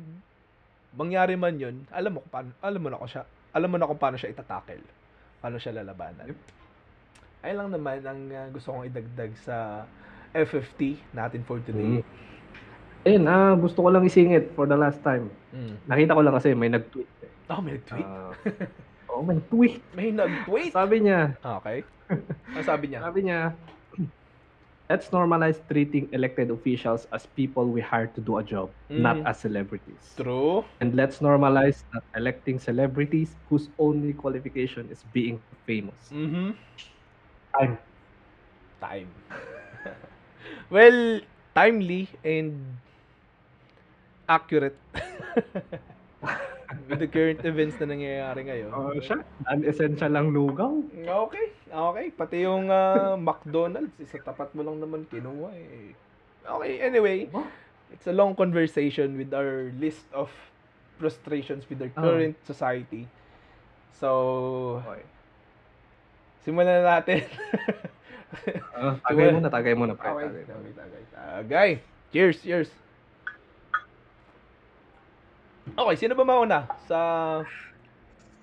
mangyari man yun, alam mo kung paano, alam mo na ko siya, alam mo na kung paano siya itatakel. Paano siya lalabanan. Ayun lang naman ang uh, gusto kong idagdag sa FFT natin for today. Mm. Ayun, ah, gusto ko lang isingit for the last time. Mm. Nakita ko lang kasi may nag-tweet. Eh. Oh, may nag-tweet? Ah, (laughs) oh, may tweet. may nag-tweet? Sabi niya, Okay. Ano sabi niya? sabi niya, let's normalize treating elected officials as people we hire to do a job, not Mm. as celebrities. True. And let's normalize not electing celebrities whose only qualification is being famous. Mhm. Time. Time. (laughs) well, timely and accurate. (laughs) (laughs) With the current events na nangyayari ngayon. Oh, siya. Unessential lang lugaw. Okay, okay. Pati yung ah, (laughs) McDonald's, isa tapat mo lang naman kinuha eh. Okay, anyway. It's a long conversation with our list of frustrations with our Oh. current society. So, Okay. simulan na natin. Uh, (laughs) tagay muna, tagay muna. pre. Okay, Tagay. tagay, tagay, tagay. Cheers, cheers. Okay, sino ba mauna sa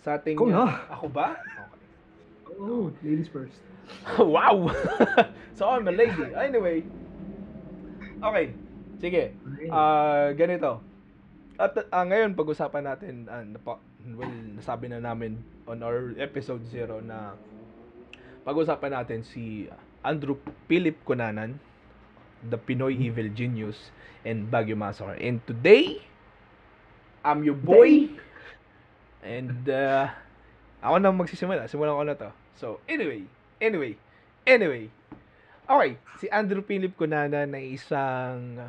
sa ating Ikaw na. Ako ba? Okay. Oh, ladies first. (laughs) wow. (laughs) so I'm a lady. Anyway. Okay. Sige. Ah, ganito. At ah, ngayon pag-usapan natin ah, napa- well, nasabi na namin on our episode 0 na pag-usapan natin si Andrew Philip Cunanan, the Pinoy Evil Genius and Baguio Massacre. And today, I'm your boy. And uh, ako na magsisimula. Simulan ko na to. So, anyway, anyway, anyway. Okay, si Andrew Philip Cunanan ay isang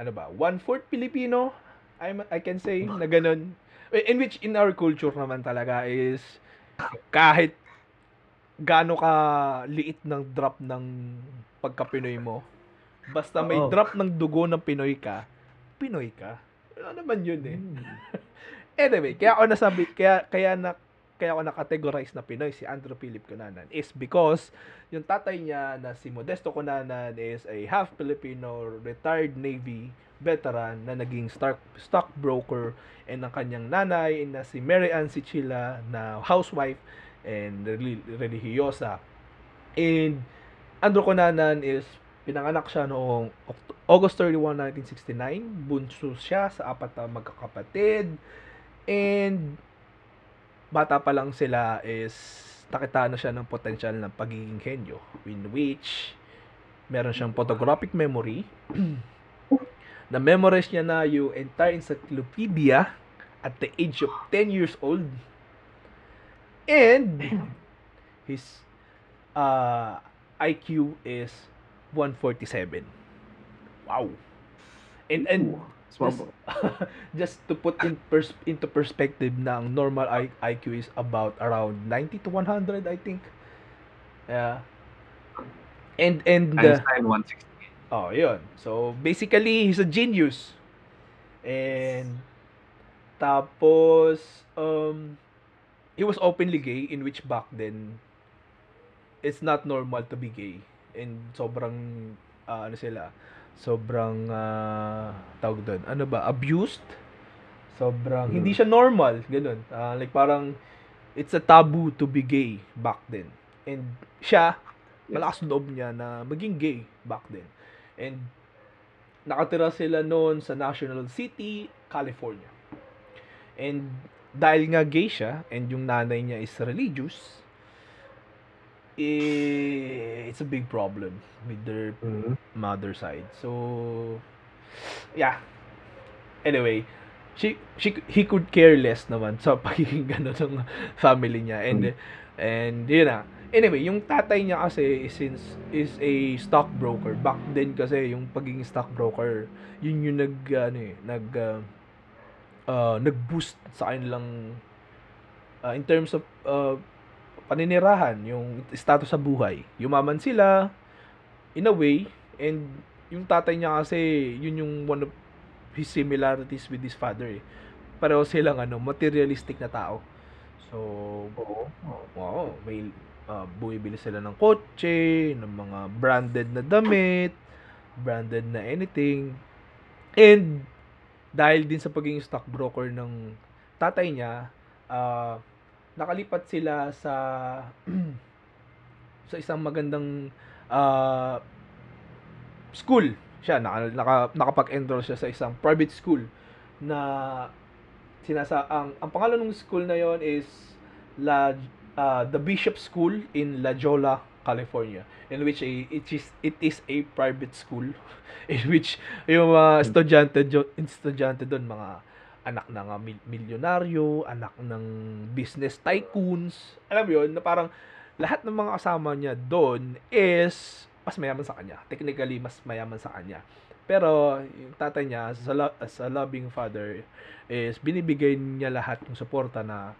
ano ba, one-fourth Filipino, I, I can say, na ganun. In which, in our culture naman talaga is, kahit gaano ka liit ng drop ng pagka-Pinoy mo, basta may Oo. drop ng dugo ng Pinoy ka, Pinoy ka. Ano naman yun eh. (laughs) Anyway, kaya ako nasabi, kaya kaya na kaya ako na-categorize na Pinoy si Andrew Philip Cunanan is because yung tatay niya na si Modesto Cunanan is a half Filipino retired Navy veteran na naging stock stockbroker and ang kanyang nanay na si Mary Ann Sichila na housewife and reli- religyosa. And Andrew Cunanan is pinanganak siya noong Oct- August 31, 1969. Bunso siya sa apat na magkakapatid. And bata pa lang sila is nakita na siya ng potensyal ng pagiging henyo in which meron siyang photographic memory (clears throat) na memorize niya na yung entire encyclopedia at the age of 10 years old and his uh, IQ is 147 wow and and Swamp. (laughs) just to put in pers- into perspective na ang normal I- IQ is about around 90 to 100 I think. Yeah. And and uh, Einstein 160. oh, yun. So basically he's a genius. And tapos um he was openly gay in which back then it's not normal to be gay and sobrang ah, ano sila sobrang ah, tawag doon ano ba abused? Sobrang Mm. hindi siya normal ganun. Ah, like parang it's a taboo to be gay back then. And siya malakas loob niya na maging gay back then. And nakatira sila noon sa National City California. And dahil nga gay siya and yung nanay niya is religious it's a big problem with their Mhm. mother side. So, yeah. Anyway, she, she, he could care less naman sa (laughs) pagiging gano'n ng family niya. And, and, yun na. Anyway, yung tatay niya kasi since is a stockbroker. Back then kasi yung pagiging stockbroker, yun yung nag, ano eh, nag, uh, uh, nag-boost sa kanilang, uh, in terms of, uh, paninirahan, yung status sa buhay. Yumaman sila, in a way, and yung tatay niya kasi, yun yung one of his similarities with his father eh. Pareho silang ano, materialistic na tao. So, Oo. wow, may uh, bumibili sila ng kotse, ng mga branded na damit, branded na anything. And dahil din sa pagiging stockbroker ng tatay niya, ah, nakalipat sila sa (clears throat) sa isang magandang uh, school. Siya naka, naka nakapag-enroll siya sa isang private school na sinasa ang ang pangalan ng school na yon is La uh, the Bishop School in La Jolla, California in which a, it is it is a private school (laughs) in which yung mga estudyante estudyante doon mga anak ng uh, milyonaryo, anak ng business tycoons. Alam mo 'yun, na parang lahat ng mga kasama niya doon is mas mayaman sa kanya. Technically, mas mayaman sa kanya. Pero yung tatay niya, as a, lo- as a loving father, is binibigay niya lahat ng suporta na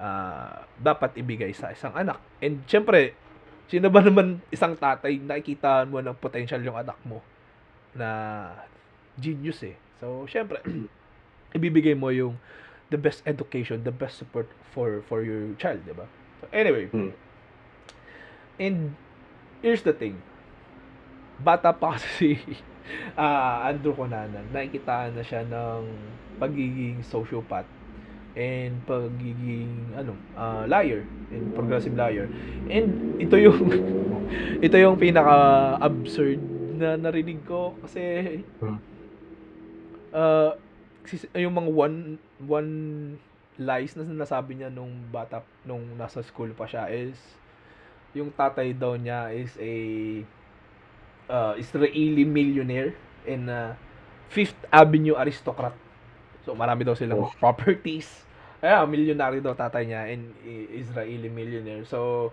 uh, dapat ibigay sa isang anak. And syempre, sino ba (laughs) naman isang tatay nakikita mo ng potential yung anak mo na genius eh. So, syempre, (clears throat) ibibigay mo yung the best education, the best support for for your child, 'di ba? So, anyway. Hmm. And here's the thing. Bata pa (laughs) kasi uh, Andrew Conanan, nakikitaan na siya ng pagiging sociopath and pagiging ano uh, liar and progressive liar and ito yung (laughs) ito yung pinaka absurd na narinig ko kasi uh, yung mga one one lies na nasabi niya nung bata nung nasa school pa siya is yung tatay daw niya is a uh, Israeli millionaire and uh, Fifth Avenue aristocrat. So marami daw silang oh. properties. Kaya millionaire daw tatay niya and Israeli millionaire. So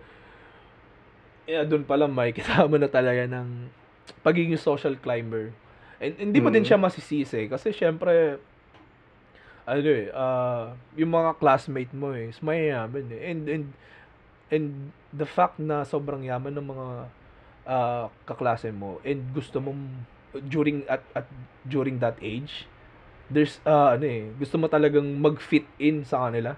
yeah, doon pa lang may (laughs) kasama na talaga ng pagiging social climber. And hindi mo mm. din siya masisisi kasi syempre ano eh, uh, yung mga classmate mo eh, is mayayaman eh. And, and, and the fact na sobrang yaman ng mga uh, kaklase mo and gusto mong during at, at during that age there's uh, ano eh gusto mo talagang mag-fit in sa kanila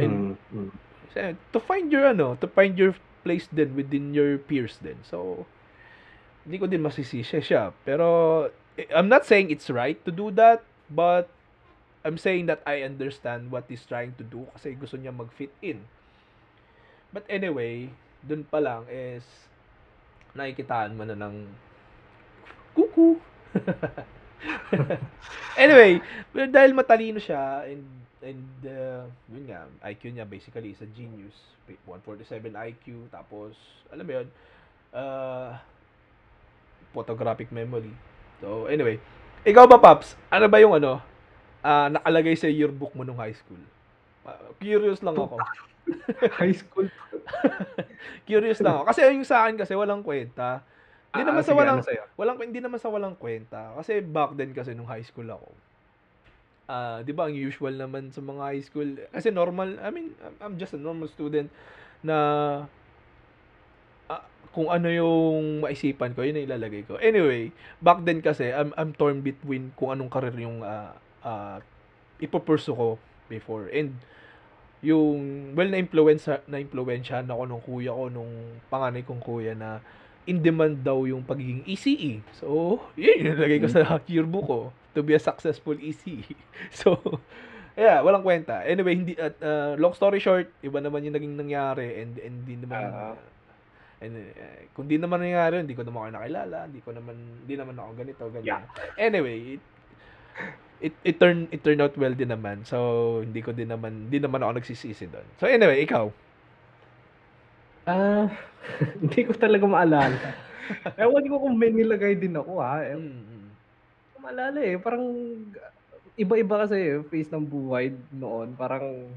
and mm, mm. to find your ano to find your place din within your peers din so hindi ko din masisisi siya pero I'm not saying it's right to do that but I'm saying that I understand what he's trying to do kasi gusto niya mag-fit in but anyway dun pa lang is nakikitaan mo na ng kuku. (laughs) anyway, dahil matalino siya and and uh, yun nga, IQ niya basically is a genius. 147 IQ tapos alam mo yun, uh, photographic memory. So anyway, ikaw ba Paps? Ano ba yung ano uh, nakalagay sa yearbook mo nung high school? Uh, curious lang ako. (laughs) high school. (laughs) Curious lang ako. Kasi yung sa akin kasi walang kwenta. Hindi ah, naman sa walang ano walang hindi naman sa walang kwenta kasi back then kasi nung high school ako. Ah, uh, 'di ba ang usual naman sa mga high school kasi normal, I mean, I'm just a normal student na uh, kung ano yung maisipan ko, yun ang ilalagay ko. Anyway, back then kasi I'm I'm torn between kung anong career yung uh, uh, ipopursue ko before. And yung well na influence na influensyahan ako nung kuya ko nung panganay kong kuya na in demand daw yung pagiging ECE. So, yun yung nilagay ko sa hmm. (laughs) yearbook ko to be a successful ECE. (laughs) So, yeah, walang kwenta. Anyway, hindi at uh, long story short, iba naman yung naging nangyari and and hindi naman uh-huh. and uh, kung di naman nangyari, hindi ko naman ako nakilala, hindi ko naman hindi naman ako ganito, ganyan. Yeah. Anyway, it, it, it turn it turned out well din naman. So hindi ko din naman hindi naman ako nagsisisi doon. So anyway, ikaw. Ah, uh, (laughs) hindi ko talaga maalala. Ewan ko kung may nilagay din ako ha. Eh, mm-hmm. Maalala eh, parang iba-iba kasi eh, face ng buhay noon. Parang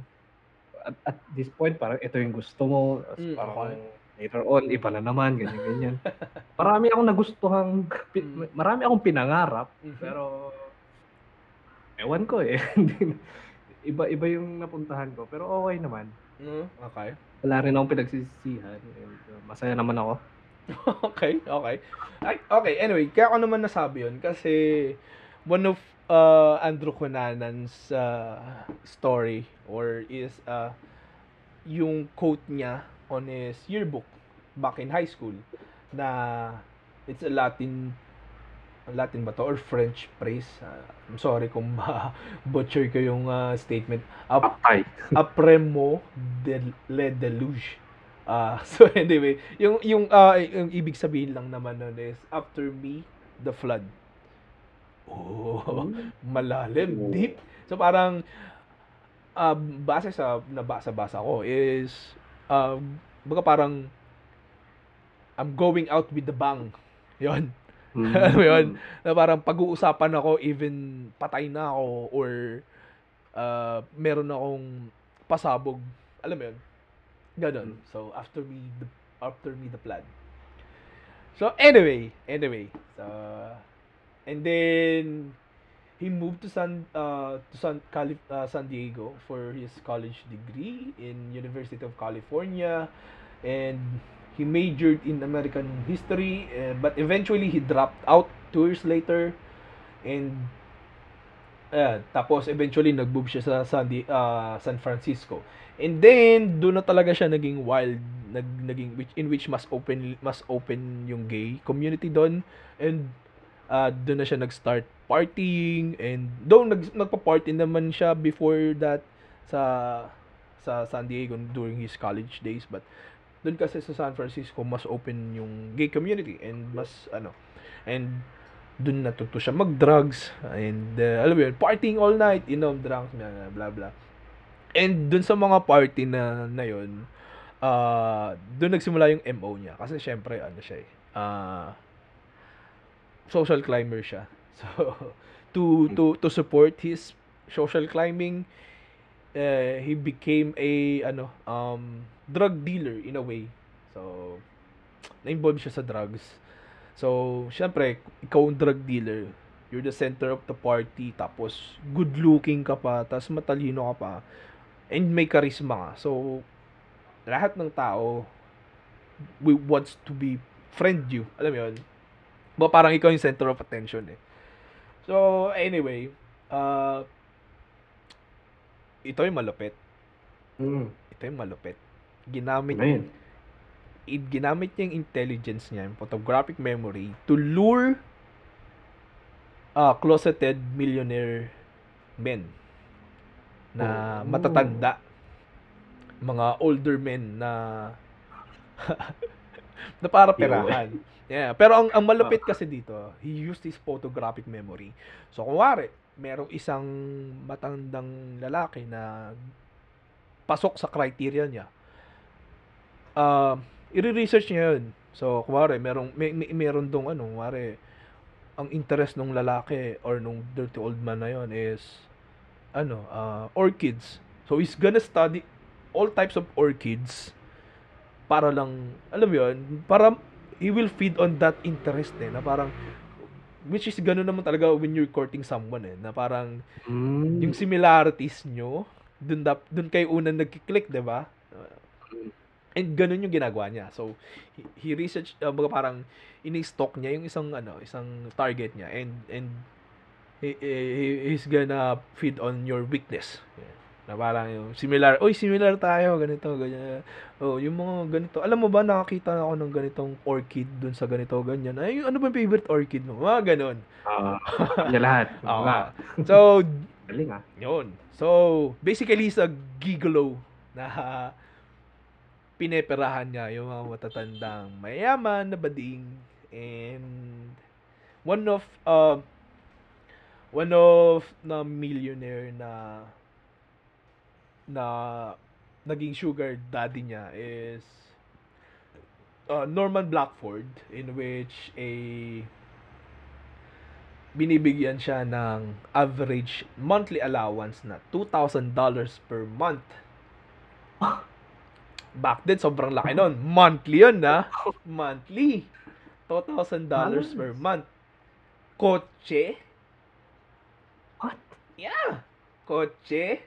at, at this point, parang ito yung gusto mo. Mm, parang okay. later on, iba na naman, ganyan-ganyan. (laughs) marami akong nagustuhang, marami akong pinangarap, mm-hmm. pero Ewan ko eh. (laughs) Iba-iba yung napuntahan ko. Pero okay naman. Mm, okay. Wala rin akong pinagsisisihan. Uh, masaya naman ako. (laughs) okay, okay. Ay, okay, anyway, kaya ako naman nasabi yun kasi one of uh, Andrew Conanan's uh, story or is uh, yung quote niya on his yearbook back in high school na it's a Latin Latin ba to or French phrase? Uh, I'm sorry kung (laughs) ma-butcher ko yung uh, statement. Ap-. (laughs) Apremo de le deluge. Ah, (laughs) so anyway, yung yung ah, yung ibig sabihin lang naman nun is after me the flood. Oh, malalim, Oh. deep. So parang ah, base sa nabasa-basa ko is um baga parang I'm going out with the bang. 'Yon. Alam mo yun? Na parang pag-uusapan ako even patay na ako or ah, meron akong pasabog. Alam mo yun? Ganon. So, after me, the, after me the plan. So, anyway, anyway. So, and then, he moved to San, uh, to San, Cali, uh, San Diego for his college degree in University of California. And he majored in American history, uh, but eventually he dropped out two years later. And Ayan, tapos eventually nag-move siya sa San, ah, San Francisco. And then doon na talaga siya naging wild, nag naging which in which mas open mas open yung gay community doon and ah doon na siya nag-start partying and though nag nagpa-party naman siya before that sa sa San Diego during his college days but doon kasi sa San Francisco mas open yung gay community and mas ano and doon natuto siya mag-drugs and uh, alam mo yun, partying all night, inom, drugs, blah, blah. And doon sa mga party na na yun, uh, doon nagsimula yung MO niya. Kasi syempre, ano siya eh, uh, social climber siya. (laughs) So, to, to, to support his social climbing, uh, he became a, ano, um, drug dealer in a way. So, na-involve siya sa drugs. So, syempre, ikaw ang drug dealer. You're the center of the party. Tapos, good looking ka pa. Tapos, matalino ka pa. And may charisma ka. So, lahat ng tao we wants to be friend you. Alam mo yun? Ba, parang ikaw yung center of attention eh. So, anyway, uh, ito yung malupit. Mm. Ito yung malupit. Ginamit it, ginamit niya yung intelligence niya, yung photographic memory, to lure uh, closeted millionaire men na Oh. matatanda. Mga older men na (laughs) na para perahan. Yeah, pero ang, ang malupit kasi dito, he used his photographic memory. So, kunwari, merong isang matandang lalaki na pasok sa criteria niya. Uh, i-research niya yun. So, kumare, merong, may, may, meron dong ano, kumare, ang interest ng lalaki or nung dirty old man na yon is, ano, uh, orchids. So, he's gonna study all types of orchids para lang, alam mo yun, para he will feed on that interest eh, na parang, which is gano'n naman talaga when you're courting someone eh, na parang, Mm. yung similarities nyo, dun, dap, dun kayo unang nagkiklik, di ba? And ganun yung ginagawa niya. So, he, he researched, uh, baga parang, ini-stalk niya yung isang, ano, isang target niya. And, and, he, he, he's gonna feed on your weakness. Yeah. Na parang yung similar, oy, similar tayo, ganito, ganyan. Oh, yung mga ganito. Alam mo ba, nakakita na ako ng ganitong orchid dun sa ganito, ganyan. Ay, ano ba yung favorite orchid mo? Mga ganun. Ah, kanya lahat. (laughs) Oo. So, galing ah. yun. So, basically, sa gigolo na pineperahan niya yung mga matatandang mayaman na bading and one of uh, one of na millionaire na na naging sugar daddy niya is uh, Norman Blackford in which a binibigyan siya ng average monthly allowance na $2,000 per month. (laughs) Back then, sobrang laki nun. Monthly yun, na. (laughs) Monthly. $2,000 per month. Kotse. What? Yeah. Kotse.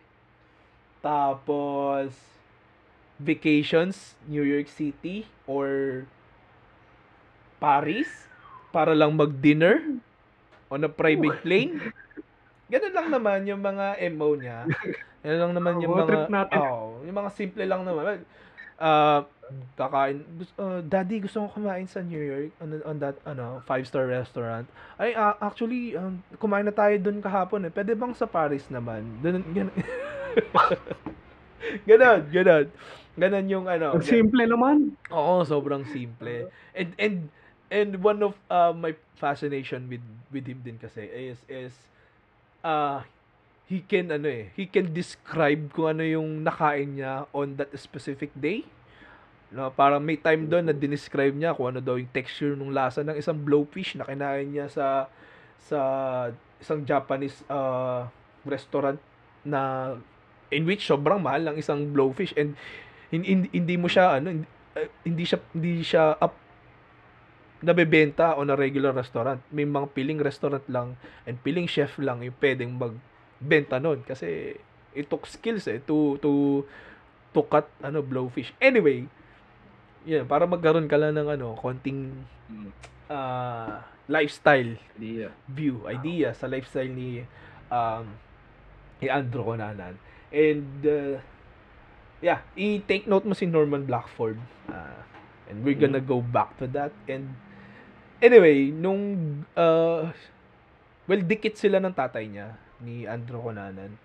Tapos, vacations, New York City or Paris para lang mag-dinner on a private plane. Ganun lang naman yung mga MO niya. Yan lang naman (laughs) yung Mga oh, yung mga simple lang naman. Ah, kakain uh, daddy gusto ko kumain sa New York on, on that ano five star restaurant ay ah, actually um, kumain na tayo doon kahapon eh pwede bang sa Paris naman doon ganun (laughs) ganun ganun Ganon yung ano. Ang simple naman. Oo, sobrang simple. And and and one of uh, my fascination with with him din kasi is is uh he can ano eh, he can describe kung ano yung nakain niya on that specific day. No, parang may time doon na dinescribe niya kung ano daw yung texture ng lasa ng isang blowfish na kinain niya sa sa isang Japanese uh, restaurant na in which sobrang mahal ng isang blowfish and hindi, hindi mo siya ano hindi, uh, hindi siya hindi siya up nabebenta on a regular restaurant. May mga piling restaurant lang and piling chef lang yung pwedeng magbenta nun kasi it took skills eh to to to cut ano blowfish. Anyway, yeah, para magkaroon ka lang ng ano, konting uh, lifestyle Idea. view, idea sa lifestyle ni um, ni Andrew Conanan. And uh, yeah, i-take note mo si Norman Blackford. Uh, and we're gonna go back to that. And anyway, nung uh, well, dikit sila ng tatay niya ni Andrew Conanan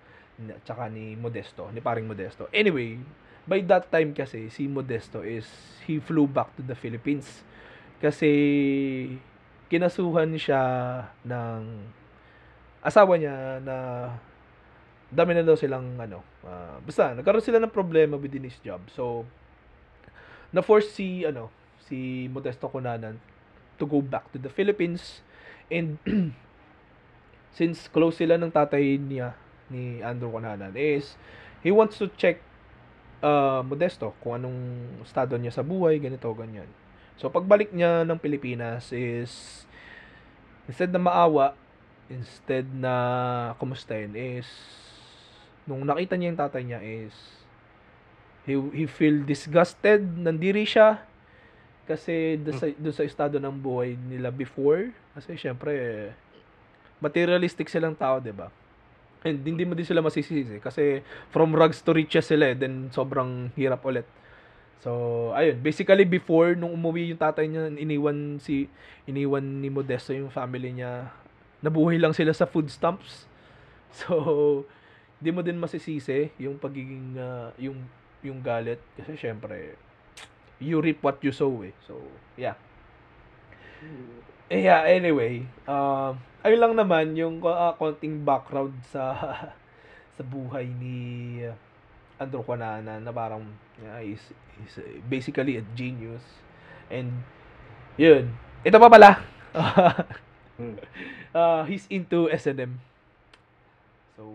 at saka ni Modesto, ni paring Modesto. Anyway, by that time kasi si Modesto is he flew back to the Philippines kasi kinasuhan siya ng asawa niya na dami na daw silang ano uh, basta nagkaroon sila ng problema within his job so na force si ano si Modesto Conanan to go back to the Philippines and (clears throat) since close sila ng tatay niya ni Andrew Conanan is he wants to check uh, Modesto kung anong estado niya sa buhay ganito ganyan. So pagbalik niya ng Pilipinas is instead na maawa instead na kumustahin is nung nakita niya yung tatay niya is he, he feel disgusted nandiri siya kasi doon sa, doon sa estado ng buhay nila before. Kasi syempre materialistic silang tao 'di ba? And hindi mo din sila masisisi kasi from rags to riches sila eh, then sobrang hirap ulit. So ayun. Basically before nung umuwi yung tatay niya iniwan si iniwan ni Modesto yung family niya. Nabuhay lang sila sa food stamps. (laughs) So di mo din masisisi yung pagiging uh, yung yung galit. Kasi syempre you reap what you sow eh. So, yeah. Eh, yeah, anyway, uh, ayun lang naman yung uh, konting background sa (laughs) sa buhay ni Andrew Quanana na parang yeah, is, is basically a genius. And yun. Ito pa pala. uh, (laughs) he's into S&M. So,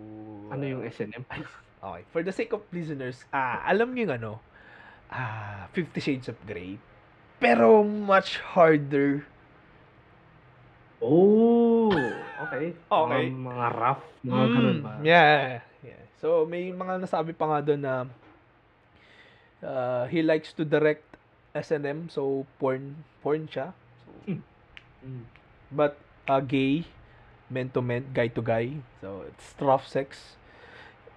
Ano yung S&M? (laughs) Okay. For the sake of listeners, ah, alam niyo yung ano, ah, Fifty Shades of Grey, pero much harder. Oh, okay. Okay. Mga, mga rough, mga ganun ba? Mm, yeah, yeah. So, may mga nasabi pa nga doon na uh, he likes to direct S&M, so porn, porn siya. So, Mm. but uh, gay, men to men, guy to guy. So, it's rough sex.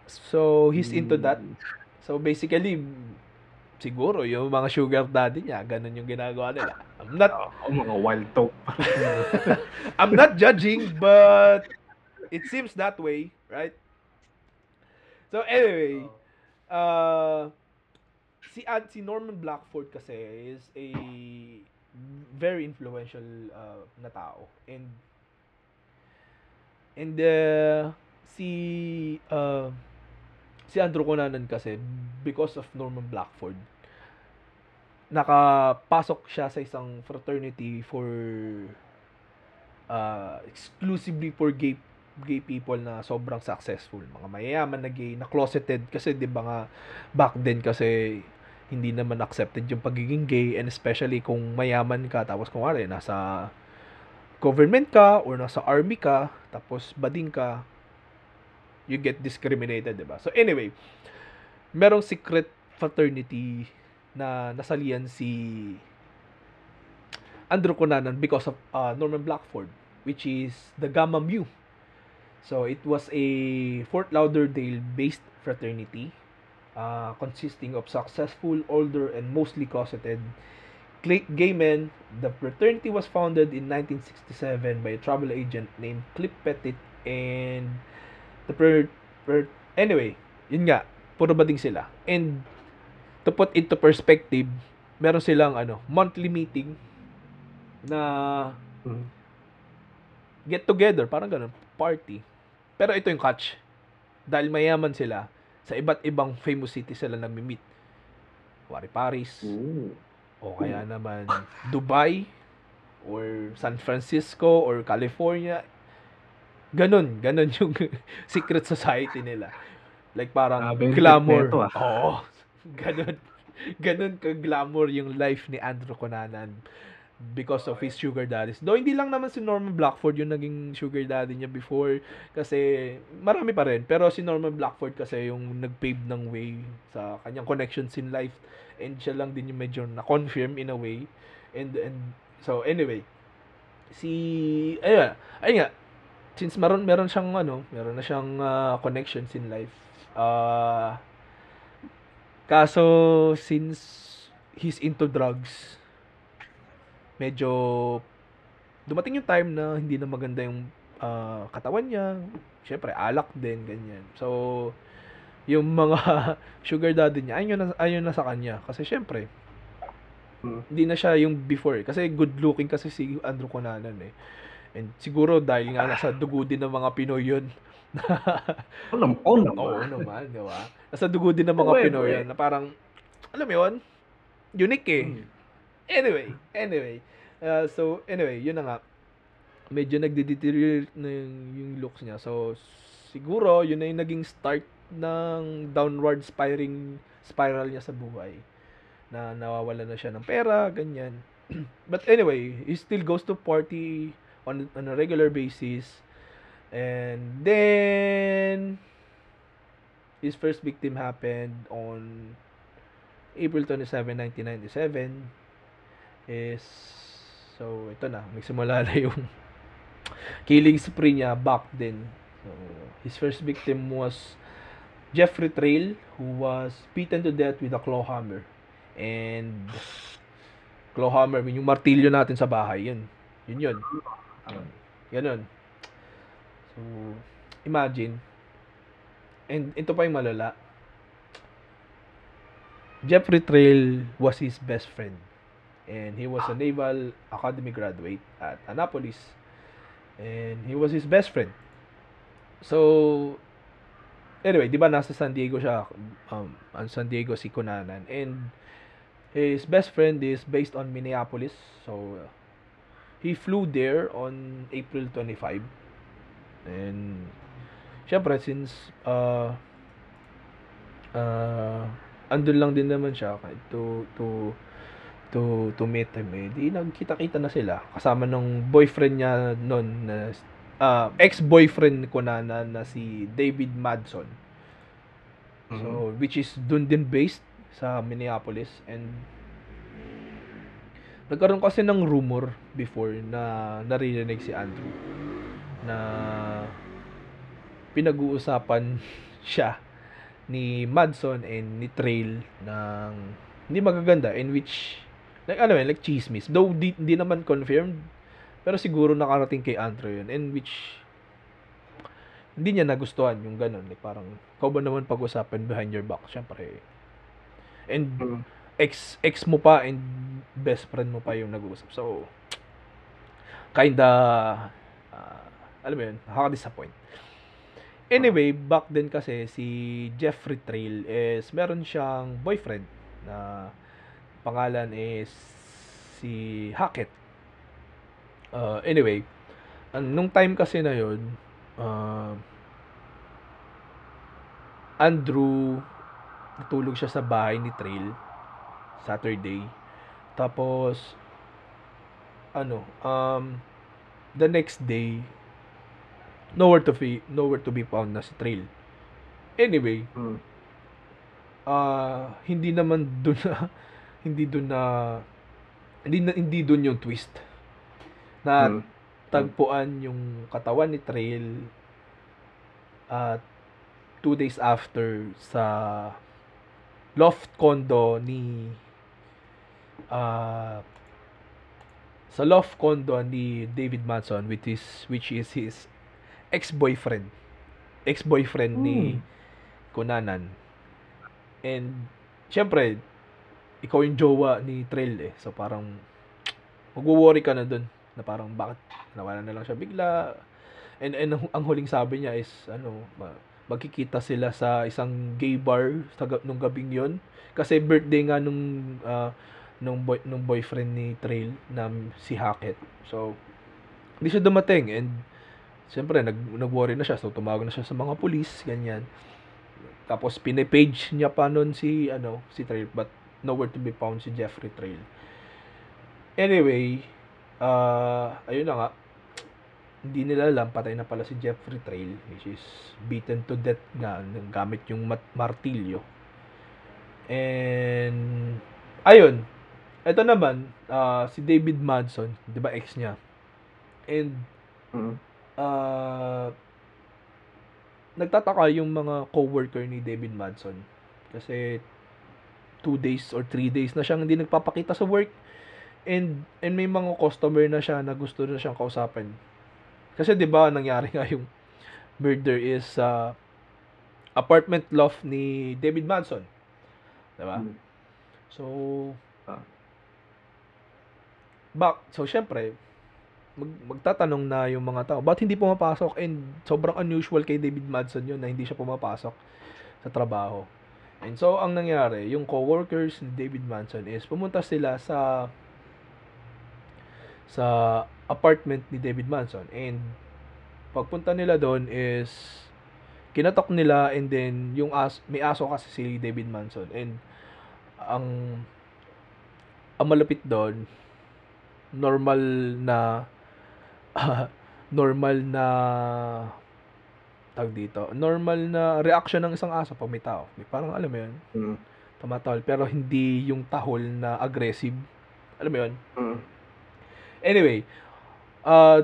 So, he's into that. Mm. So basically, siguro yung mga sugar daddy niya, ganun yung ginagawa nila. I'm not Oh, mga wild talk. (laughs) I'm not judging, but it seems that way, right? So anyway, uh si Ad, si Norman Blackford kasi is a very influential uh, na tao and and uh, si uh, si Andrew Cunanan kasi because of Norman Blackford nakapasok siya sa isang fraternity for uh, exclusively for gay gay people na sobrang successful mga mayayaman na gay na closeted kasi 'di ba nga back then kasi hindi naman accepted yung pagiging gay and especially kung mayaman ka tapos kung ano nasa government ka or nasa army ka tapos bading ka you get discriminated, 'di ba? So anyway, merong secret fraternity na nasalian si Andrew Cunanan because of uh, Norman Blackford, which is the Gamma Mu. So it was a Fort Lauderdale-based fraternity uh, consisting of successful, older, and mostly closeted gay men. The fraternity was founded in 1967 by a travel agent named Clip Pettit and the per, per anyway, yun nga, puro bading sila. And to put into perspective, meron silang ano, monthly meeting na Mhm. get together, parang ganun, party. Pero ito yung catch. Dahil mayaman sila, sa iba't ibang famous city sila nagmi-meet. Wari Paris, Ooh. o kaya naman Dubai, or San Francisco, or California. Ganun, ganun yung (laughs) secret society nila. Like parang Grabe yung glamour. sekreto, ah. Oo. (laughs) Ganun. Ganun ka-glamour yung life ni Andrew Cunanan because of his sugar daddies. Though hindi lang naman si Norman Blackford yung naging sugar daddy niya before kasi marami pa rin. Pero si Norman Blackford kasi yung nag-pave ng way sa kanyang connections in life and siya lang din yung medyo na-confirm in a way. And and so anyway, si ayun, ayun nga since meron meron siyang ano, meron na siyang ah, connections in life. Ah kaso since he's into drugs, medyo dumating yung time na hindi na maganda yung ah, katawan niya. Siyempre, alak din, ganyan. So, yung mga (laughs) sugar daddy niya, ayun na, ayun na sa kanya. Kasi syempre, Mm. hindi na siya yung before. Kasi good looking kasi si Andrew Cunanan eh. And siguro dahil nga nasa dugo din ng mga Pinoy yun. Alam ko naman. Oo naman, di ba? Nasa dugo din ng mga Pwede. Pinoy yan na parang, alam mo yun? Unique eh. Mm. Anyway, anyway. Uh, so, anyway, yun na nga. Medyo nagde-deteriorate na yung, yung looks niya. So, siguro, yun na yung naging start ng downward spiraling spiral niya sa buhay. Na nawawala na siya ng pera, ganyan. (clears throat) But anyway, he still goes to party on, on a regular basis. And then, his first victim happened on April 27, 1997 is so ito na nagsimula na yung (laughs) killing spree niya back then. So his first victim was Jeffrey Trail who was beaten to death with a claw hammer. And claw hammer yung martilyo natin sa bahay yun. Yun yun. Ganun so imagine and ito pa yung malala Jeffrey Trail was his best friend. And he was a Naval Academy graduate at Annapolis. And he was his best friend. So, anyway, di ba nasa San Diego siya, um, ang San Diego si Cunanan. And his best friend is based on Minneapolis. So, uh, he flew there on April 25. And, syempre, since, uh, uh, andun lang din naman siya to to to to meet him eh. Di nagkita-kita na sila kasama ng boyfriend niya noon na ah, ex-boyfriend ko na, na na si David Madson. So which is dun din based sa Minneapolis and nagkaroon kasi ng rumor before na naririnig si Andrew na pinag-uusapan (laughs) siya ni Madson and ni Trail ng hindi magaganda in which like ano yun, like chismis. Though di, di naman confirmed pero siguro nakarating kay Andrew yun in which hindi niya nagustuhan yung ganun. Like parang ikaw ba naman pag-usapan behind your back? Syempre and Mm. ex ex mo pa and best friend mo pa yung nag-uusap. So kinda ah, alam mo yun nakaka-disappoint Anyway, back then kasi si Jeffrey Trail is meron siyang boyfriend na pangalan is si Hackett. Uh, anyway, an- nung time kasi na yun, uh, Andrew, natulog siya sa bahay ni Trail Saturday. Tapos, ano, um, the next day, nowhere to be nowhere to be found na si Trail. Anyway, Mm. ah hindi naman doon na (laughs) hindi doon na hindi na, hindi doon yung twist na Mm. tagpuan yung katawan ni Trail at two days after sa loft condo ni ah sa loft condo ni David Manson which is which is his ex-boyfriend ex-boyfriend ni Hmm. Kunanan and syempre ikaw yung jowa ni Trail eh. So parang magwo-worry ka na dun na parang bakit nawala na lang siya bigla. And, and ang, huling sabi niya is ano, ma- magkikita sila sa isang gay bar sa nung gabing yon kasi birthday nga nung ah, nung boy, nung boyfriend ni Trail na si Hackett. So hindi siya dumating and siyempre nag nag-worry na siya so tumawag na siya sa mga pulis ganyan. Tapos pinepage niya pa nun si ano si Trail but nowhere to be found si Jeffrey Trail. Anyway, ah ayun na nga hindi nila alam patay na pala si Jeffrey Trail which is beaten to death nga ng gamit yung mat- martilyo. And ayun, ito naman ah, si David Madson, 'di ba ex niya? And Mm. Ah nagtataka yung mga coworker ni David Madson kasi two days or three days na siyang hindi nagpapakita sa work and and may mga customer na siya na gusto na siyang kausapin kasi 'di ba nangyari nga yung murder is sa apartment loft ni David Madson 'di ba Mm. so Ah. bak so syempre mag, magtatanong na yung mga tao, ba't hindi pumapasok? And sobrang unusual kay David Madson yun na hindi siya pumapasok sa trabaho. And so, ang nangyari, yung coworkers ni David Madson is pumunta sila sa sa apartment ni David Madson. And pagpunta nila doon is kinatok nila and then yung as, may aso kasi si David Manson and ang ang malapit doon normal na (laughs) normal na tag dito normal na reaction ng isang aso pag may tao may parang alam mo yun Mm. tumatahol pero hindi yung tahol na aggressive alam mo yun Mm. Anyway, uh,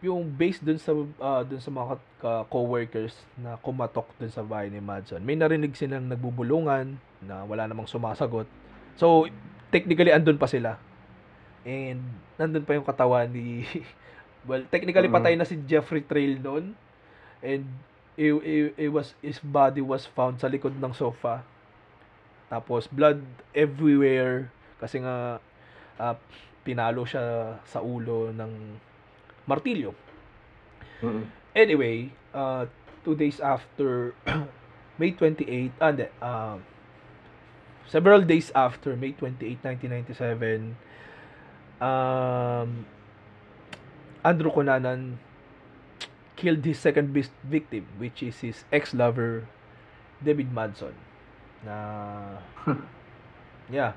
yung based dun sa uh, dun sa mga ka- ka- coworkers na kumatok dun sa bahay ni Madson, may narinig silang nagbubulungan na wala namang sumasagot. So, technically andun pa sila. And nandun pa yung katawan ni (laughs) well, technically Mhm. patay na si Jeffrey Trail noon. And it, it, it was his body was found sa likod ng sofa. Tapos blood everywhere kasi nga ah, pinalo siya sa ulo ng martilyo. Mm. Anyway, uh, two days after (clears throat) May 28, ah, hindi, ah, several days after May 28, 1997, um, Andrew Cunanan killed his second victim, which is his ex-lover, David Madson. Na, (laughs) yeah.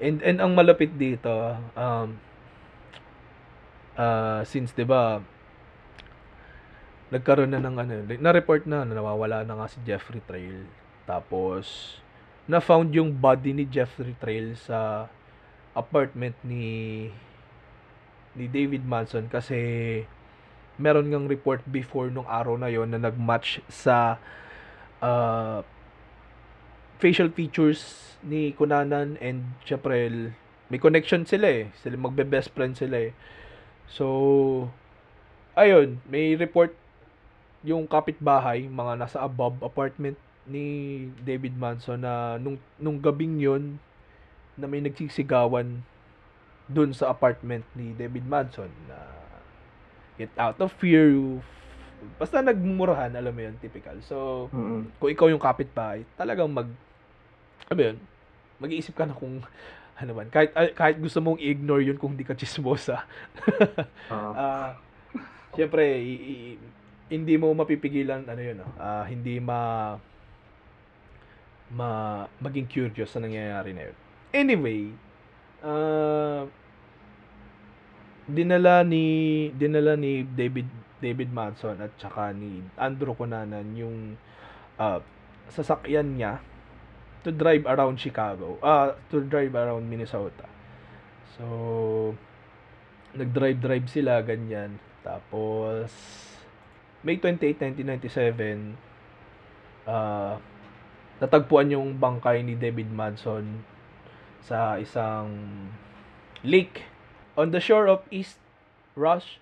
And, and ang malapit dito, um, ah, since, di ba, nagkaroon na ng ano, na-report na na nawawala na nga si Jeffrey Trail. Tapos, na-found yung body ni Jeffrey Trail sa apartment ni ni David Manson kasi meron ngang report before nung araw na yon na nag-match sa ah, facial features ni Kunanan and syempre may connection sila eh. Sila magbe-best friend sila eh. So, ayun, may report yung kapitbahay, mga nasa above apartment ni David Manson na nung, nung gabing yon na may nagsisigawan dun sa apartment ni David Manson na get out of fear basta nagmumurahan alam mo yun typical so Mm. kung ikaw yung kapitbahay talagang mag ano yun mag-iisip ka na kung (laughs) ano man kahit ah, kahit gusto mong i-ignore yun kung hindi ka chismosa (laughs) Ah. Ah, Siyempre, i- i- hindi mo mapipigilan ano 'yun? Ah, hindi ma ma maging curious sa nangyayari na 'yun. Anyway, ah dinala ni dinala ni David David Manson at saka ni Andrew Cunanan yung ah, sasakyan niya to drive around Chicago. Ah, to drive around Minnesota. So, nag-drive-drive sila, ganyan. Tapos, May 28, 1997, ah natagpuan yung bangkay ni David Madson sa isang lake on the shore of East Rush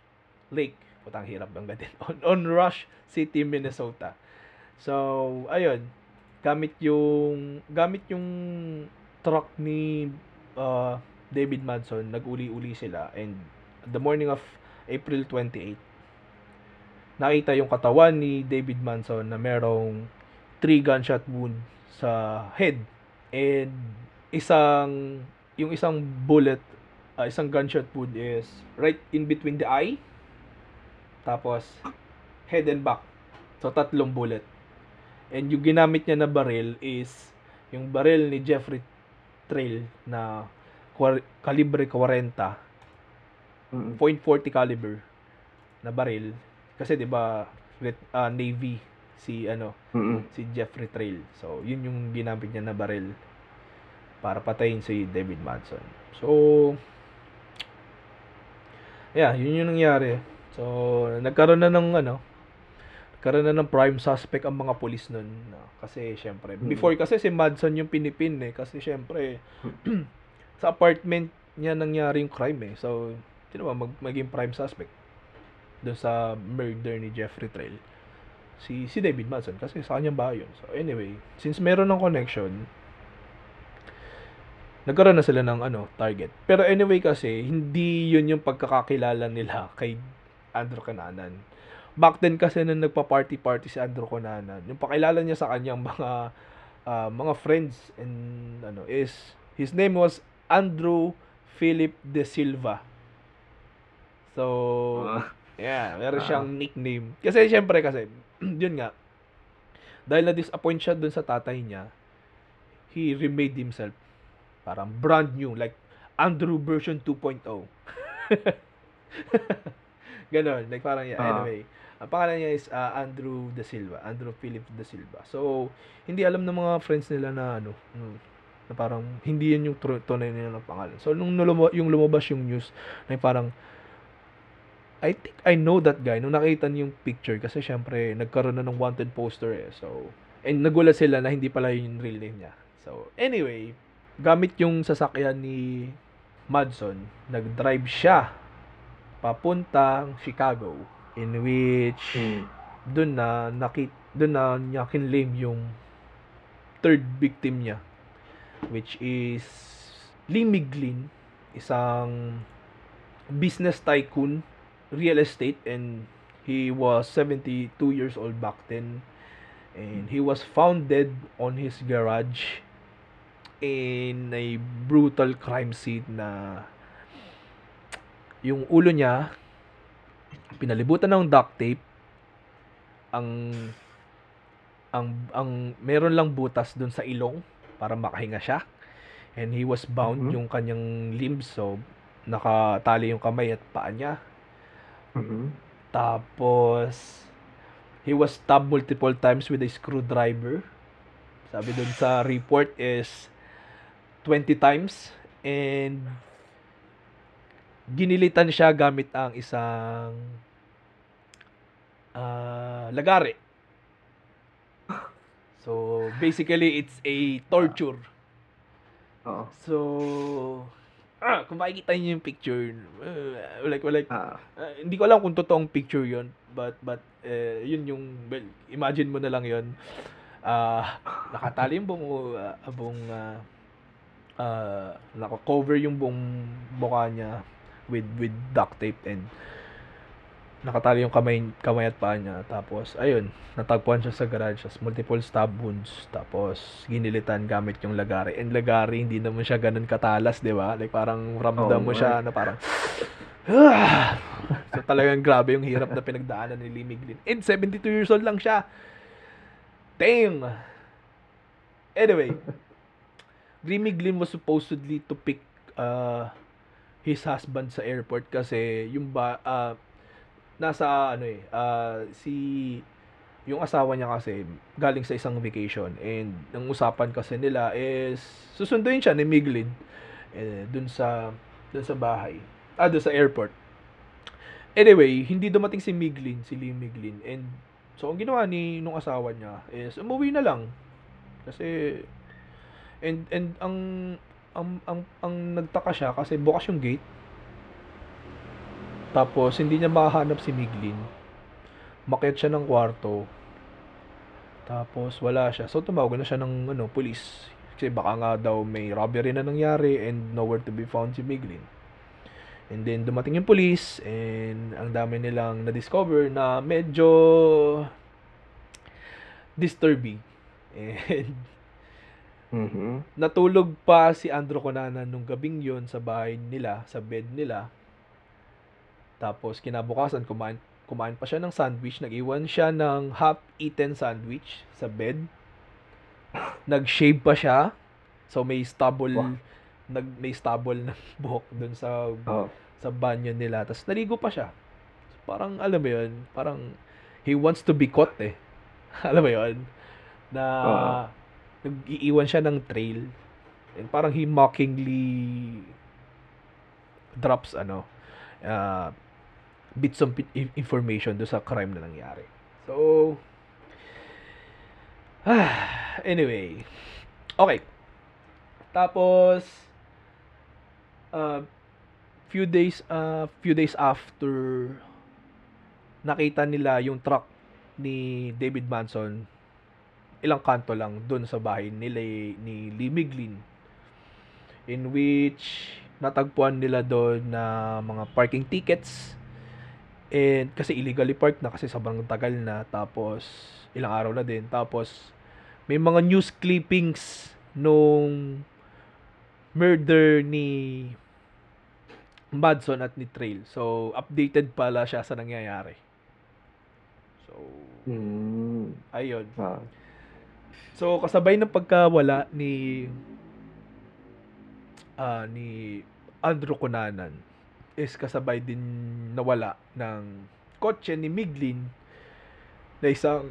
Lake. Putang hirap bang din. (laughs) On, on Rush City, Minnesota. So, ayun. Gamit yung gamit yung truck ni uh, David Madson, nag-uli-uli sila and the morning of April 28, nakita yung katawan ni David Manson na merong three gunshot wound sa head and isang yung isang bullet uh, isang gunshot wound is right in between the eye tapos head and back so tatlong bullet and yung ginamit niya na baril is yung baril ni Jeffrey Trail na kalibre 40 Mm. .40 caliber na baril kasi 'di ba uh, Navy si ano Mm. si Jeffrey Trail. So, yun yung ginamit niya na baril para patayin si David Madson. So, yeah, yun yung nangyari. So, nagkaroon na ng ano, nagkaroon na ng prime suspect ang mga pulis nun. No? Kasi, syempre, Mm. before kasi si Madson yung pinipin eh. Kasi, syempre, (clears throat) sa apartment niya nangyari yung crime eh. So, sino ba mag, maging prime suspect doon sa murder ni Jeffrey Trail? si si David Madson kasi sa kanyang bahay yun. So anyway, since meron ng connection, nagkaroon na sila ng ano, target. Pero anyway kasi, hindi yun yung pagkakakilala nila kay Andrew Cunanan. Back then kasi nung nagpa-party-party si Andrew Cunanan, yung pakilala niya sa kanyang mga ah, mga friends and ano is his name was Andrew Philip De Silva. So, Ah. Yeah, meron Ah. siyang nickname. Kasi syempre kasi, (clears throat) yun nga, dahil na-disappoint siya dun sa tatay niya, he remade himself. Parang brand new, like Andrew version 2.0. (laughs) Ganon, like parang, yeah, Ah. anyway. Ang pangalan niya is ah, Andrew De Silva, Andrew Philip De Silva. So, hindi alam ng mga friends nila na ano, mm, na parang hindi yan yung tunay nila ng pangalan. So, nung nuluma- yung lumabas yung news, na parang, I think I know that guy nung nakita niyo yung picture kasi syempre nagkaroon na ng wanted poster eh. So, and nagulat sila na hindi pala yun yung real name niya. So, anyway, gamit yung sasakyan ni Madson, nag-drive siya papuntang Chicago in which Mm. doon na nakit doon na niya kinlaim yung third victim niya which is Lee Miglin isang business tycoon real estate and he was 72 years old back then and he was founded on his garage in a brutal crime scene na yung ulo niya pinalibutan ng duct tape ang ang ang meron lang butas doon sa ilong para makahinga siya and he was bound Mhm. yung kanyang limbs so nakatali yung kamay at paa niya Mhm. tapos he was stabbed multiple times with a screwdriver sabi doon sa report is 20 times and ginilitan siya gamit ang isang ah, lagare. So, basically, it's a torture. Oo. So, ah, kung makikita niyo yung picture, uh, like, like, Ah. ah, hindi ko alam kung totoong picture yon but, but, eh, yun yung, well, imagine mo na lang yon Ah, nakatali yung buong, ah, buong, ah, ah, naka-cover yung buong mukha niya with, with duct tape and nakatali yung kamay, kamay at paa niya. Tapos, ayun, natagpuan siya sa garage. Tapos, multiple stab wounds. Tapos, ginilitan gamit yung lagari. And lagari, hindi naman siya ganun katalas, di ba? Like, parang ramdam Oo mo siya na parang, (sighs) so, talagang grabe yung hirap na pinagdaanan ni Lee Miglin. And 72 years old lang siya. Damn! Anyway, Lee Miglin was supposedly to pick uh, his husband sa airport kasi yung ba ah, nasa ano eh ah, si yung asawa niya kasi galing sa isang vacation and ang usapan kasi nila is susunduin siya ni Miglin eh, dun sa dun sa bahay. Ah dun sa airport. Anyway hindi dumating si Miglin si Lee Miglin and so ang ginawa ni nung asawa niya is umuwi na lang. Kasi and and ang ang ang, ang nagtaka siya kasi bukas yung gate tapos, hindi niya makahanap si Miglin. Makyat siya ng kwarto. Tapos, wala siya. So, tumawag na siya ng, ano, pulis. Kasi baka nga daw may robbery na nangyari and nowhere to be found si Miglin. And then dumating yung police and ang dami nilang na-discover na medyo disturbing. (laughs) And Mhm. natulog pa si Andro Conanan nung gabing yon sa bahay nila, sa bed nila. Tapos kinabukasan kumain kumain pa siya ng sandwich, nag-iwan siya ng half-eaten sandwich sa bed. (laughs) Nag-shave pa siya. So may stubble Wow. nag may stubble ng (laughs) buhok dun sa Oh. sa banyo nila. Tapos naligo pa siya. So, parang alam mo 'yun, parang he wants to be caught eh. (laughs) alam mo 'yun? Na Oo. Nag-iiwan siya ng trail. And parang he mockingly drops ano uh, bits of information do sa crime na nangyari. So (sighs) anyway. Okay. Tapos uh, few days uh, few days after nakita nila yung truck ni David Manson ilang kanto lang doon sa bahay nila ni Lee Miglin in which natagpuan nila doon na mga parking tickets. And kasi illegally parked na kasi sobrang tagal na. Tapos ilang araw na din. Tapos may mga news clippings nung murder ni Madson at ni Trail. So updated pala siya sa nangyayari. So Mm. ayun. Ah. So kasabay ng pagkawala ni ah ni Andrew Cunanan is kasabay din nawala ng kotse ni Miglin na isang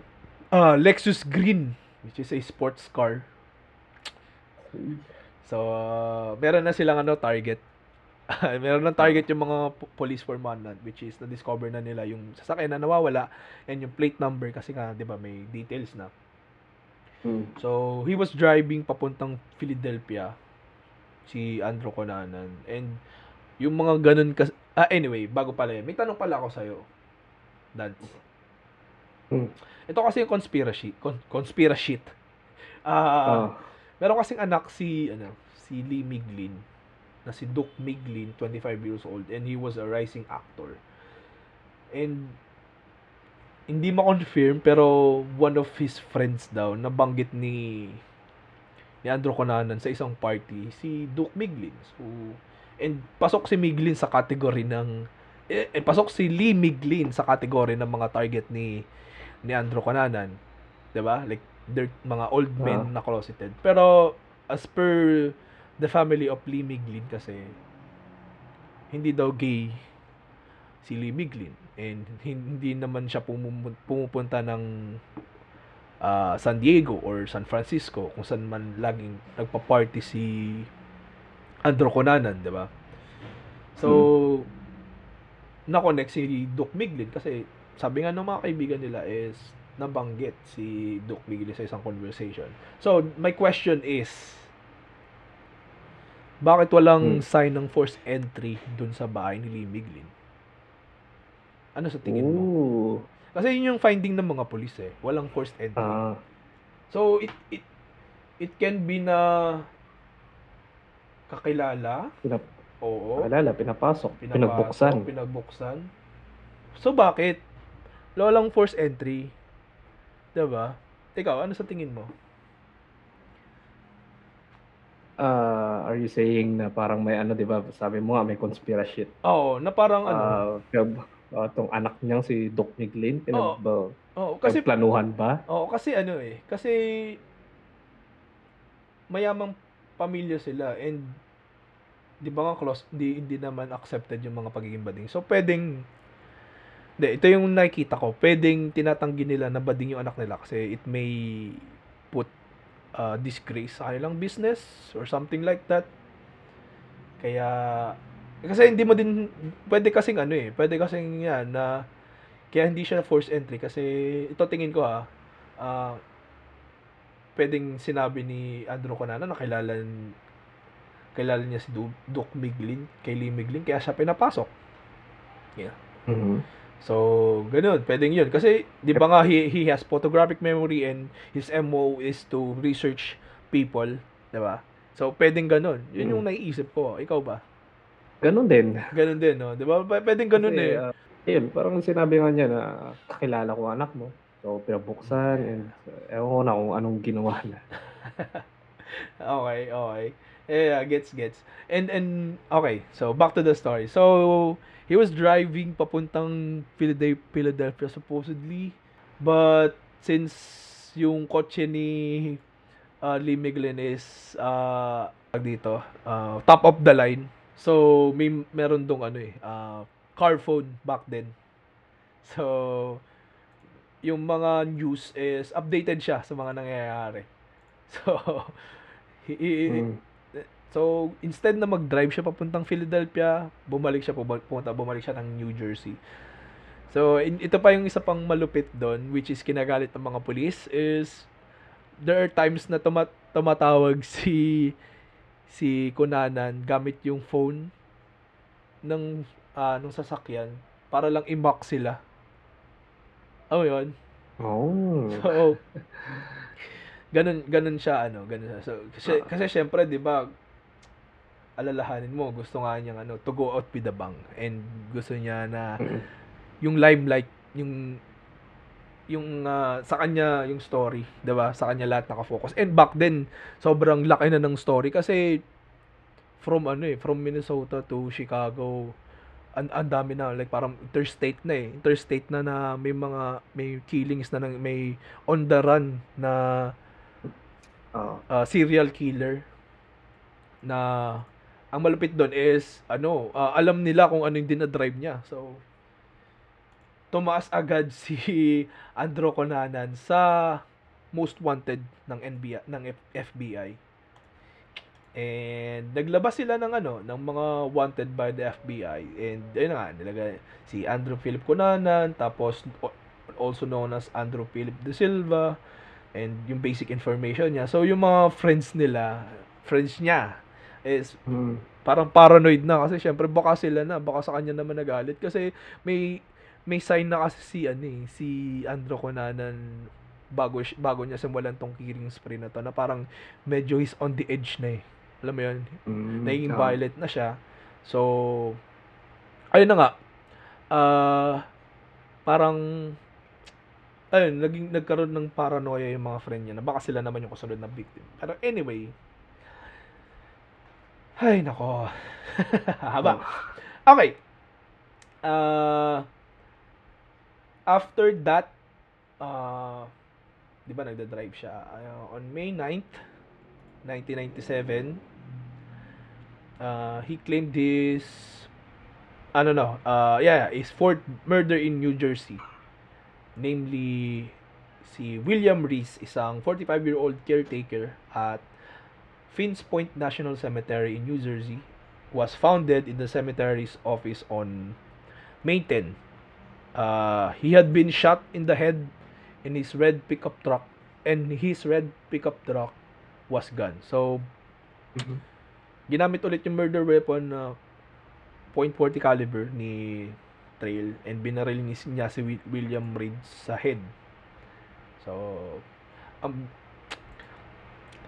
ah, Lexus Green which is a sports car. So ah, meron na silang ano target. (laughs) meron ng target yung mga po- police for manhunt which is na-discover na nila yung sasakyan na nawawala and yung plate number kasi nga 'di ba may details na. Mm. So, he was driving papuntang Philadelphia si Andrew Conanan and yung mga ganun kas ah anyway bago pala yun, may tanong pala ako sa'yo Dance Hmm. ito kasi yung conspiracy con- conspiracy ah Ah. meron kasing anak si ano si Lee Miglin na si Duke Miglin 25 years old and he was a rising actor and hindi ma-confirm pero one of his friends daw nabanggit ni ni Andrew Conanan sa isang party si Duke Miglin. So and pasok si Miglin sa category ng eh, eh, pasok si Lee Miglin sa category ng mga target ni ni Andrew Conanan 'di ba? Like they're mga old men na closeted. Pero as per the family of Lee Miglin kasi hindi daw gay si Lee Miglin and (laughs) hindi naman siya pumupunta ng ah, San Diego or San Francisco kung saan man laging nagpa-party si Andrew Conanan, 'di ba? So na-connect si Duke Miglin kasi sabi nga ng mga kaibigan nila is nabanggit si Duke Miglin sa isang conversation. So, my question is bakit walang Hmm. sign ng forced entry dun sa bahay ni Lee Miglin? Ano sa tingin mo? Ooh. Kasi yun yung finding ng mga pulis eh. Walang forced entry. Ah. So, it it it can be na kakilala. Pinap Oo. Alala, pinapasok, Pinapasok, pinagbuksan. Pinagbuksan. So, bakit? Walang forced entry. 'Di ba? Ikaw, ano sa tingin mo? Ah, are you saying na parang may ano, 'di ba? Sabi mo nga may conspiracy. Oo, na parang ano. Ah, tong anak niyang si Doc Miglin, pinag ba, Oo, kasi planuhan ba? Oo, kasi ano eh, kasi mayamang pamilya sila and di ba nga close, hindi, hindi naman accepted yung mga pagiging bading. So, pwedeng, hindi, ito yung nakikita ko, pwedeng tinatanggi nila na bading yung anak nila kasi it may put uh, disgrace sa kanilang business or something like that. Kaya, kasi hindi mo din, pwede kasing ano eh, pwede kasing yan na, kaya hindi siya forced entry kasi ito tingin ko ha, ah, pwedeng sinabi ni Andrew Conana na kilala, kilala niya si Du- Duke Miglin, kay Lee Miglin, kaya siya pinapasok. Mhm. So, ganun, pwedeng yun. Kasi, di ba nga, he, he has photographic memory and his MO is to research people, 'Di ba? So, pwedeng ganun. Yun Mm. yung naiisip ko. Ikaw ba? Ganun din. Ganun din, no? 'Di ba? P- Pwedeng ganun Kasi, eh. ah, yun, parang sinabi nga niya na kakilala ko anak mo. So, pinabuksan and uh, ewan ko na kung anong ginawa niya. (laughs) Okay, okay. Yeah, gets gets. And and okay, so back to the story. So he was driving papuntang Philadelphia, supposedly, but since yung kotse ni uh, Lee Miglin is uh, dito, uh, top of the line. So may meron dong ano eh, uh, car phone back then. So yung mga news is updated siya sa mga nangyayari. (laughs) So Mm. So, instead na mag-drive siya papuntang Philadelphia, bumalik siya pumunta, bumalik siya ng New Jersey. So, in- ito pa yung isa pang malupit doon, which is kinagalit ng mga police, is there are times na tuma- tumatawag (laughs) si si Kunanan gamit yung phone ng ah, ng sasakyan para lang i-mock sila. Oh, yun. Oh. So, ganun, ganun siya, ano, ganun siya. So, kasi, kasi syempre, di ba, alalahanin mo, gusto nga niyang, ano, to go out with the bang. And gusto niya na, yung limelight, yung, yung, ah, sa kanya, yung story, di ba? Sa kanya lahat nakafocus. And back then, sobrang laki na ng story kasi, from, ano eh, from Minnesota to Chicago, ang ang dami na like parang interstate na eh interstate na na may mga may killings na nang- may on the run na uh, serial killer na ang malupit doon is ano uh, alam nila kung ano yung dinadrive niya so tumaas agad si (laughs) Andrew Conanan sa most wanted ng NBI ng FBI and naglabas sila ng ano ng mga wanted by the FBI and ayun nga nilagay si Andrew Philip Conanan tapos also known as Andrew Philip De Silva and yung basic information niya. So, yung mga friends nila, friends niya, is Mm. parang paranoid na kasi syempre baka sila na, baka sa kanya naman nagalit kasi may may sign na kasi si ano eh, si Andro Conanan bago bago niya simulan tong killing spree na to na parang medyo is on the edge na eh. Alam mo yun? Mm. naging Oo. violent na siya. So, ayun na nga. Ah, parang ayun, naging nagkaroon ng paranoia yung mga friend niya na baka sila naman yung kasunod na victim. Pero anyway, ay nako. (laughs) Haba. Okay. Ah, after that, ah, di ba nagda-drive siya Ah, on May 9th, 1997 uh, he claimed his ano no uh, yeah his fourth murder in New Jersey. Namely si William Reese isang 45 year old caretaker at Finns Point National Cemetery in New Jersey was founded in the cemetery's office on May 10 uh, he had been shot in the head in his red pickup truck and his red pickup truck was gone so Mhm. ginamit ulit yung murder weapon na .40 caliber ni Trail and binaril ni niya si Wi- William Reed sa head. So, um,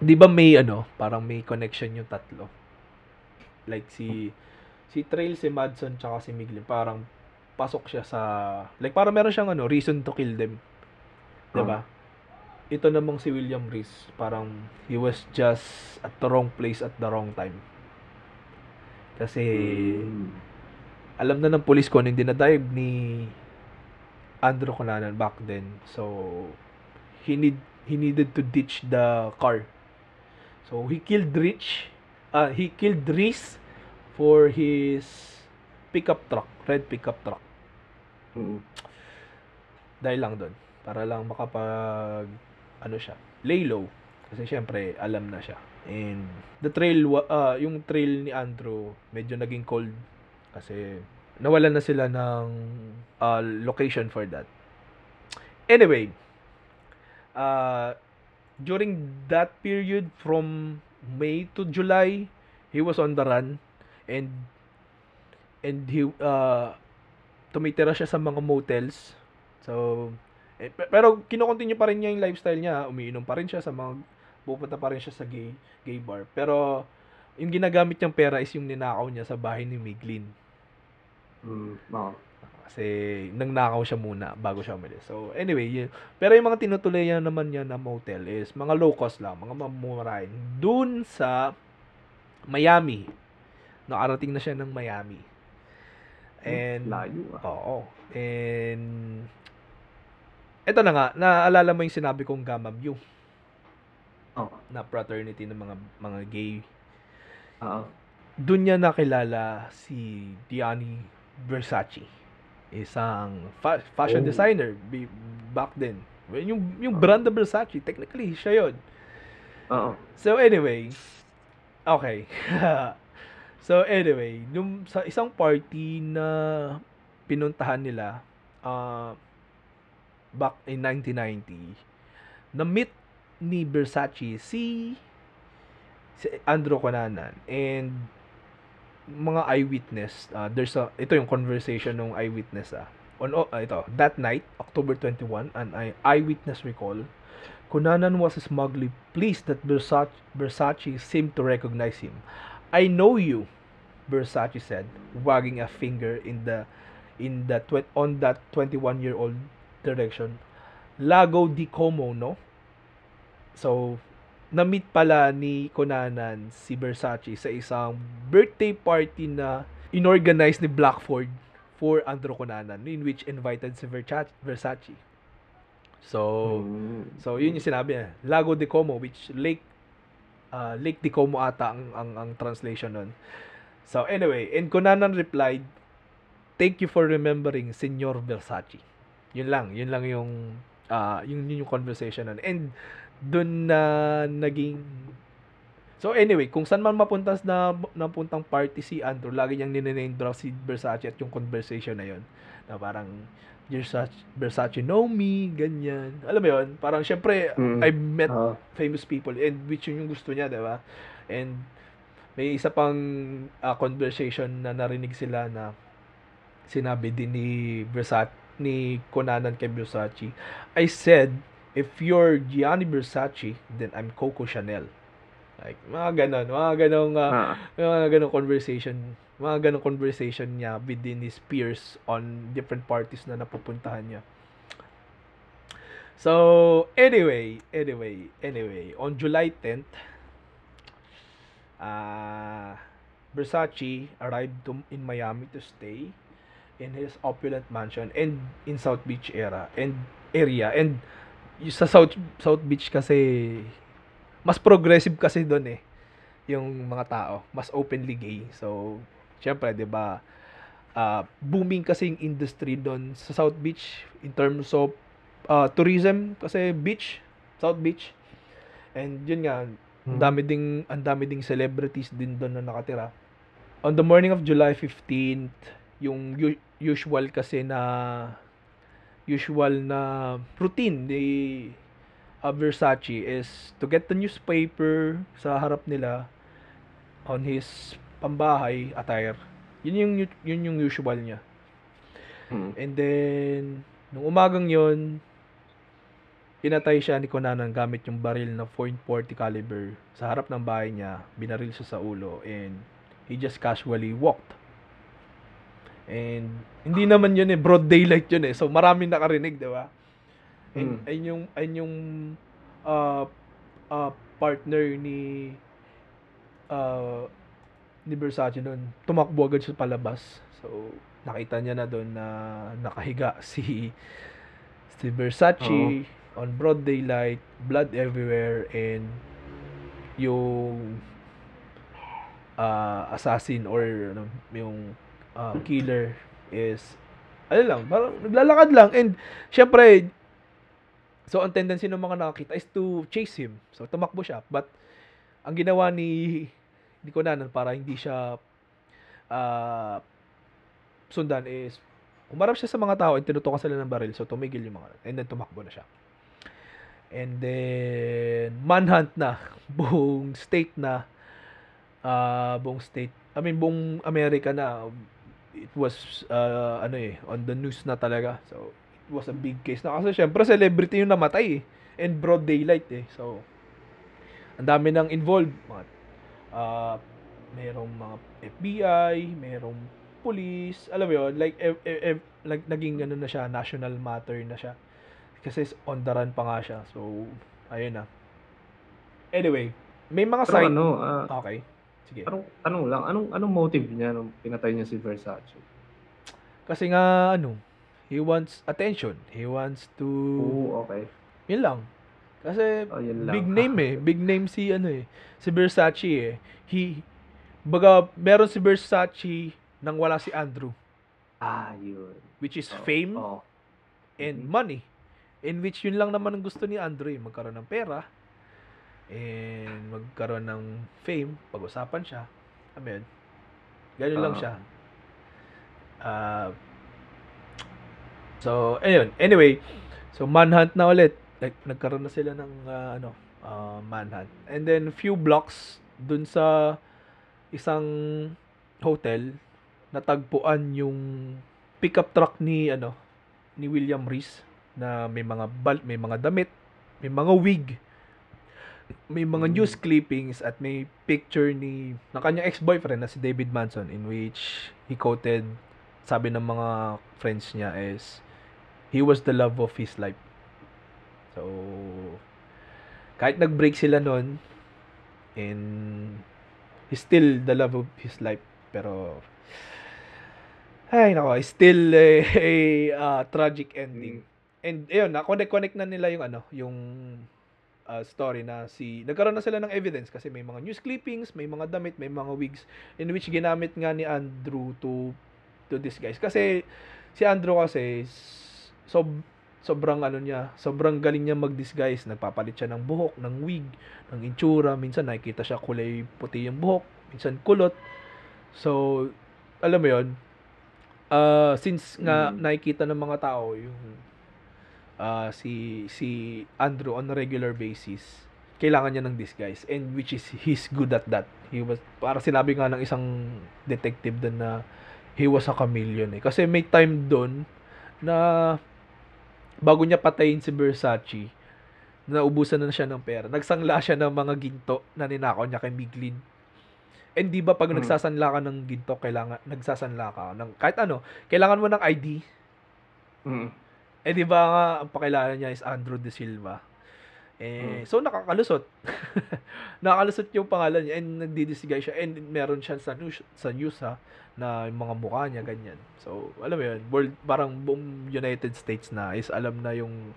di ba may ano, parang may connection yung tatlo? Like si si Trail, si Madson, tsaka si Miglin, parang pasok siya sa, like parang meron siyang ano, reason to kill them. Di ba? Ito namang si William Reese, parang he was just at the wrong place at the wrong time. Kasi Mm. alam na ng police ko ano yung dinadive ni Andrew Cunanan back then. So, he need he needed to ditch the car. So, he killed Rich. Uh, he killed Reese for his pickup truck, red pickup truck. Mm. Dahil lang doon. Para lang makapag, ano siya, lay low. Kasi syempre, alam na siya. And the trail, ah, yung trail ni Andrew, medyo naging cold. Kasi nawalan na sila ng ah, location for that. Anyway, uh, during that period from May to July, he was on the run and and he uh, tumitira siya sa mga motels. So, eh, pe- pero kinokontinue pa rin niya yung lifestyle niya. Umiinom pa rin siya sa mga pupunta pa rin siya sa gay gay bar. Pero yung ginagamit niyang pera is yung ninakaw niya sa bahay ni Miglin. Mm, oo. Kasi nangnakaw siya muna bago siya umalis. So, anyway, yun. pero yung mga tinutuloyan naman niya na motel is mga low cost lang, mga mamumurahin. Dun sa Miami. Nakarating na siya ng Miami. And, Layo ah. oo. And, eto na nga, naalala mo yung sinabi kong Gamma Mu Oo. na fraternity ng mga mga gay. Oo. Doon niya nakilala si Gianni Versace. Isang fa- fashion Oh. designer back then. Well, yung yung brand na Versace, technically siya 'yon. Oo. So anyway, okay. (laughs) so anyway, nung sa isang party na pinuntahan nila uh, back in 1990, na-meet ni Versace si si Andrew Cunanan and mga eyewitness uh, there's a ito yung conversation ng eyewitness ah on ah, ito that night October 21 an eye- eyewitness recall Cunanan was smugly pleased that Versace, Versace seemed to recognize him. I know you, Versace said, wagging a finger in the in the tw- on that 21-year-old direction. Lago di Como, no? So, na-meet pala ni Cunanan si Versace sa isang birthday party na inorganize ni Blackford for Andrew Cunanan in which invited si Versace. Versace. So, Mm. So, yun yung sinabi niya. Lago de Como, which Lake uh, Lake de Como ata ang, ang, ang translation nun. So, anyway, and Conanan replied, Thank you for remembering Senor Versace. Yun lang. Yun lang yung uh, yun, yun yung conversation nun. And dun na naging So anyway, kung saan man mapunta na napuntang party si Andrew, lagi niyang ninename drop si Versace at yung conversation na yun. Na parang Versace, Versace know me, ganyan. Alam mo yun? Parang syempre, Mm. I met Oo. famous people and which yun yung gusto niya, di ba? And may isa pang ah, conversation na narinig sila na sinabi din ni Versace, ni Conanan kay Versace. I said, if you're Gianni Versace, then I'm Coco Chanel. Like, mga ganon, mga ganong, ah, Ah. mga ganong conversation, mga ganong conversation niya within his peers on different parties na napupuntahan niya. So, anyway, anyway, anyway, on July 10th, uh, Versace arrived to, in Miami to stay in his opulent mansion and in South Beach era and area and sa South South Beach kasi mas progressive kasi doon eh yung mga tao, mas openly gay. So, syempre, 'di ba? ah, booming kasi yung industry doon sa South Beach in terms of ah, tourism kasi beach, South Beach. And yun nga, ang Mm. dami ding ang dami ding celebrities din doon na nakatira. On the morning of July 15th, yung u- usual kasi na usual na routine ni uh, Versace is to get the newspaper sa harap nila on his pambahay attire. Yun yung yun yung usual niya. Mm. And then nung umagang yon pinatay siya ni Conanan gamit yung baril na .40 caliber sa harap ng bahay niya, binaril siya sa ulo and he just casually walked. And hindi naman yun eh, broad daylight yun eh. So maraming nakarinig, di ba? And Mm. ayun yung ayun yung uh, uh, partner ni uh, ni Versace noon. Tumakbo agad siya palabas. So nakita niya na doon na nakahiga (laughs) si si Versace on broad daylight, blood everywhere and yung uh, assassin or ano, yung uh, killer is ano lang, parang naglalakad lang and syempre so ang tendency ng mga nakakita is to chase him. So tumakbo siya but ang ginawa ni ni Conan para hindi siya ah, sundan is umarap siya sa mga tao and tinutukan sila ng baril so tumigil yung mga and then tumakbo na siya. And then manhunt na (laughs) buong state na ah buong state I mean buong America na it was ah, ano eh on the news na talaga. So it was a big case na kasi syempre celebrity yung namatay eh and broad daylight eh. So ang dami nang involved. Uh, merong mga FBI, merong police, alam mo yun, like, eh, eh, like naging ano na siya, national matter na siya. Kasi on the run pa nga siya. So, ayun na. Anyway, may mga Pero side... ano, ah, Okay. Sige. Anong, tanong lang, anong, anong motive niya nung pinatay niya si Versace? Kasi nga, ano, he wants attention. He wants to... Oo, okay. Yun lang. Kasi, Oh, big name eh. Big name si, ano eh. Si Versace eh. He, baga, meron si Versace nang wala si Andrew. Ah, yun. Which is Oh, fame Oh. and Mhm. money. In which yun lang naman ang gusto ni Andrew eh. Magkaroon ng pera. And magkaroon ng fame. Pag-usapan siya. Amen. Ganun lang Oo. siya. Ah... so, ayun. Anyway, so manhunt na ulit. Like, nagkaroon na sila ng ah, ano, ah, manhunt. And then, few blocks dun sa isang hotel, natagpuan yung pickup truck ni ano ni William Reese na may mga bal may mga damit, may mga wig, may mga Mm. news clippings at may picture ni ng kanyang ex-boyfriend na si David Manson in which he quoted sabi ng mga friends niya is he was the love of his life. So kahit nag-break sila noon and he's still the love of his life pero ay nako still a, (laughs) a uh, tragic ending. And ayun na connect connect na nila yung ano yung uh, story na si nagkaroon na sila ng evidence kasi may mga news clippings may mga damit may mga wigs in which ginamit nga ni Andrew to to disguise kasi si Andrew kasi s- sob sobrang ano niya sobrang galing niya mag-disguise. Nagpapalit siya ng buhok ng wig ng itsura. Minsan nakikita siya kulay puti yung buhok minsan kulot. So alam mo yon uh, since nga Mm. nakikita ng mga tao yung ah, si si Andrew on a regular basis kailangan niya ng disguise. And which is he's good at that. He was para sinabi nga ng isang detective doon na he was a chameleon eh. Kasi may time doon na bago niya patayin si Versace naubusan na siya ng pera nagsangla siya ng mga ginto na ninakaw niya kay Miglin and di ba pag Mm. nagsasanla ka ng ginto kailangan nagsasanla ka ng kahit ano kailangan mo ng ID Mm. eh di ba nga ang pakilala niya is Andrew De Silva. Eh, so nakakalusot. (laughs) nakakalusot yung pangalan niya and nagdi-disguise siya and meron siya sa news, sa news ha na yung mga mukha niya ganyan. So, alam mo yun, world, parang buong United States na is alam na yung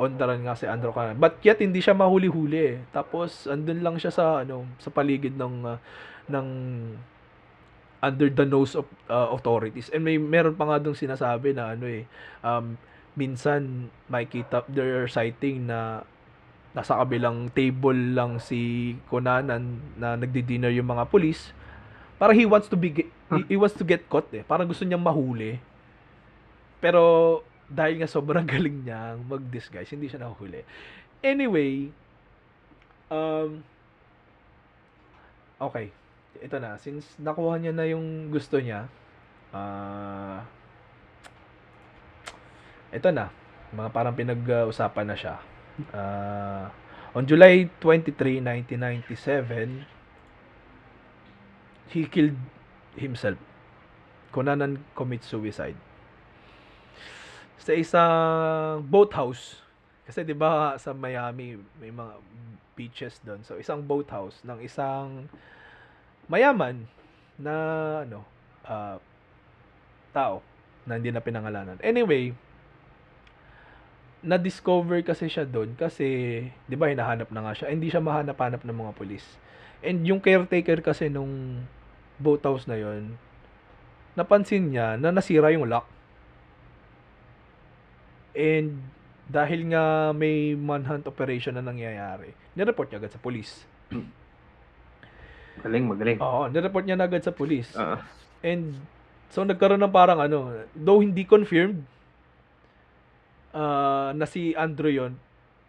on the run nga si Andrew Cunanan. But yet hindi siya mahuli-huli eh. Tapos andun lang siya sa ano sa paligid ng ah, ng under the nose of uh, authorities. And may meron pa nga dong sinasabi na ano eh um, minsan makikita there are sighting na nasa kabilang table lang si Conanan na nagdi-dinner yung mga pulis. Para he wants to be ge- he, he wants to get caught eh. Parang gusto niyang mahuli. Pero dahil nga sobrang (laughs) galing niya mag-disguise hindi siya nahuli. Anyway um okay. Ito na. Since nakuha niya na yung gusto niya ah ito na. Mga parang pinag-usapan na siya Ah, on July 23, 1997, he killed himself. Conanan commits suicide. Sa isang boathouse. Kasi 'di ba sa Miami may mga beaches doon. So isang boathouse ng isang mayaman na ano ah, tao na hindi na pinangalanan. Anyway, na-discover kasi siya doon kasi 'di ba hinahanap na nga siya. Hindi siya mahanap-hanap ng mga pulis. And yung caretaker kasi nung boathouse na yon napansin niya na nasira yung lock. And dahil nga may manhunt operation na nangyayari, nireport niya agad sa pulis. (clears throat) Galing, magaling. Oo, nireport niya na agad sa pulis. Ah, And so nagkaroon ng parang ano, though hindi confirmed uh, na si Andrew yon,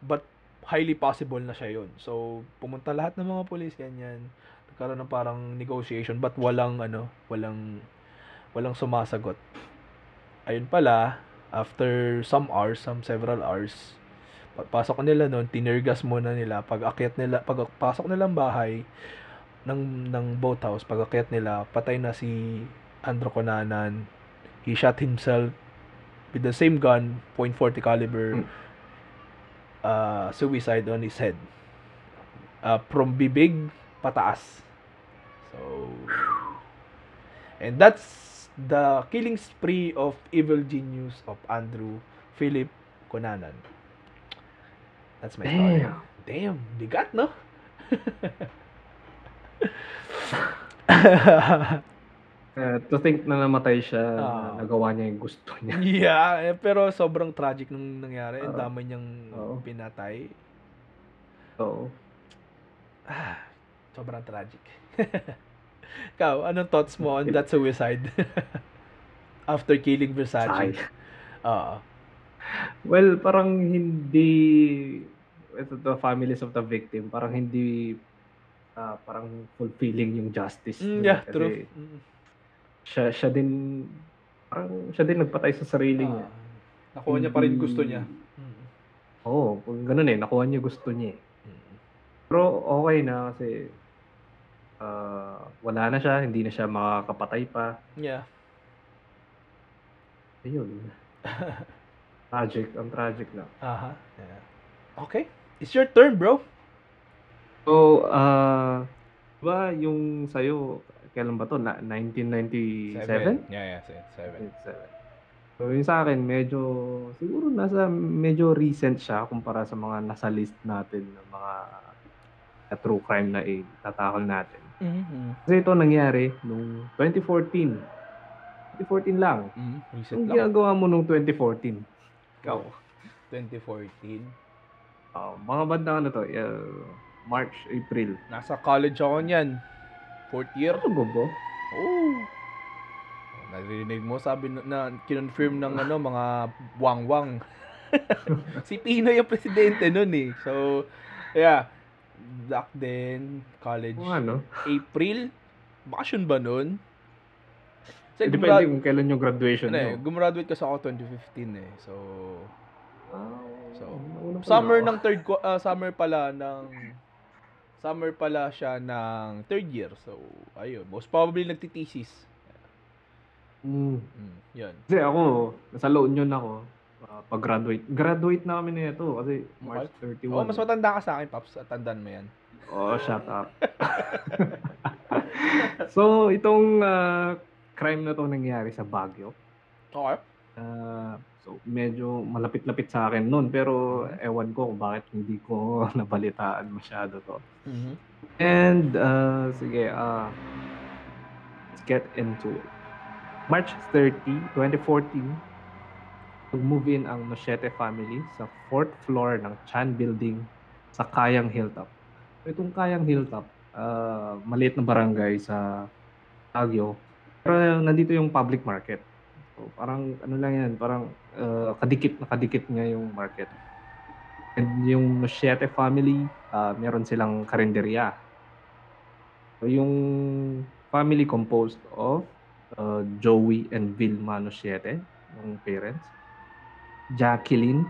but highly possible na siya yon. So pumunta lahat ng mga pulis ganyan. Nagkaroon ng parang negotiation but walang ano, walang walang sumasagot. Ayun pala, after some hours, some several hours, Pagpasok nila noon, tinirgas muna nila. Pag akyat nila, pag pasok nilang bahay ng ng boathouse, pag akyat nila, patay na si Andrew Conanan. He shot himself with the same gun, .40 caliber, Hmm. uh, suicide on his head. Uh, from bibig pataas. So, and that's the killing spree of evil genius of Andrew Philip Conanan. That's my story. Damn. Damn, bigat, no? (laughs) (laughs) Eh, to think na namatay siya, na nagawa niya yung gusto niya. (laughs) yeah, eh, pero sobrang tragic nung nangyari. Ang Oo. dami niyang Oo. pinatay. So, Ah, sobrang tragic. (laughs) Ikaw, anong thoughts mo on that suicide? (laughs) After killing Versace. Oo. well, parang hindi ito the families of the victim, parang hindi ah, parang fulfilling yung justice. Mm, yeah, kasi true. Mm. Siya, siya din parang siya din nagpatay sa sarili niya. Ah, nakuha niya pa rin gusto niya. Hindi- Mm. Oo, kung ganun eh, nakuha niya gusto niya eh. Mm. Pero okay na kasi ah, wala na siya, hindi na siya makakapatay pa. Yeah. Ayun. (laughs) tragic, ang tragic lang. Aha. Yeah. Okay. It's your turn, bro. So, ah, ba yung sa'yo, kailan ba to? Na, 1997? Yeah, yeah. se- Seven. 1997. So, yung sa akin, medyo, siguro nasa, medyo recent siya kumpara sa mga nasa list natin ng mga na true crime na itatakal natin. Mm-hmm. Kasi ito nangyari nung 2014. 2014 lang. Mm, recent Anong ginagawa mo nung 2014? Ikaw. 2014. Ah, mga bandang ano to? uh, March, April. Nasa college ako niyan. Fourth year. Ano ba ba? Oh. Narinig mo, sabi na, na kinonfirm ng ano, mga wang-wang. (laughs) si Pino yung presidente nun eh. So, yeah. Back then, college. Kung ano? April? Bakasyon ba nun? Kasi Depende gumra- kung kailan yung graduation ano eh, gumraduate kasi ako 2015 eh. So, Ah, So, summer ng third ah, summer pala ng summer pala siya ng third year. So, ayun, most probably nagtitesis. Mm. Mm, yun. Kasi ako, nasa La Union ako. ah, pag-graduate. Graduate na kami nito kasi March 31. Oh, mas matanda ka sa akin, Paps. Tandaan mo yan. Oh, shut up. (laughs) so, itong ah, crime na to nangyari sa Baguio. Okay. Ah, so, medyo malapit-lapit sa akin noon. Pero, ewan ko kung bakit hindi ko (laughs) nabalitaan masyado to. Mhm. And, uh, sige, uh, let's get into it. March 30, 2014, nag-move in ang Nochete family sa fourth floor ng Chan Building sa Kayang Hilltop. Itong Kayang Hilltop, uh, maliit na barangay sa Baguio. Pero nandito yung public market. So, parang ano lang yan, parang uh, kadikit na kadikit nga yung market. And yung Nochete family, ah, meron silang karinderya. So, yung family composed of uh, Joey and Vilma Nochete, yung parents. Jacqueline,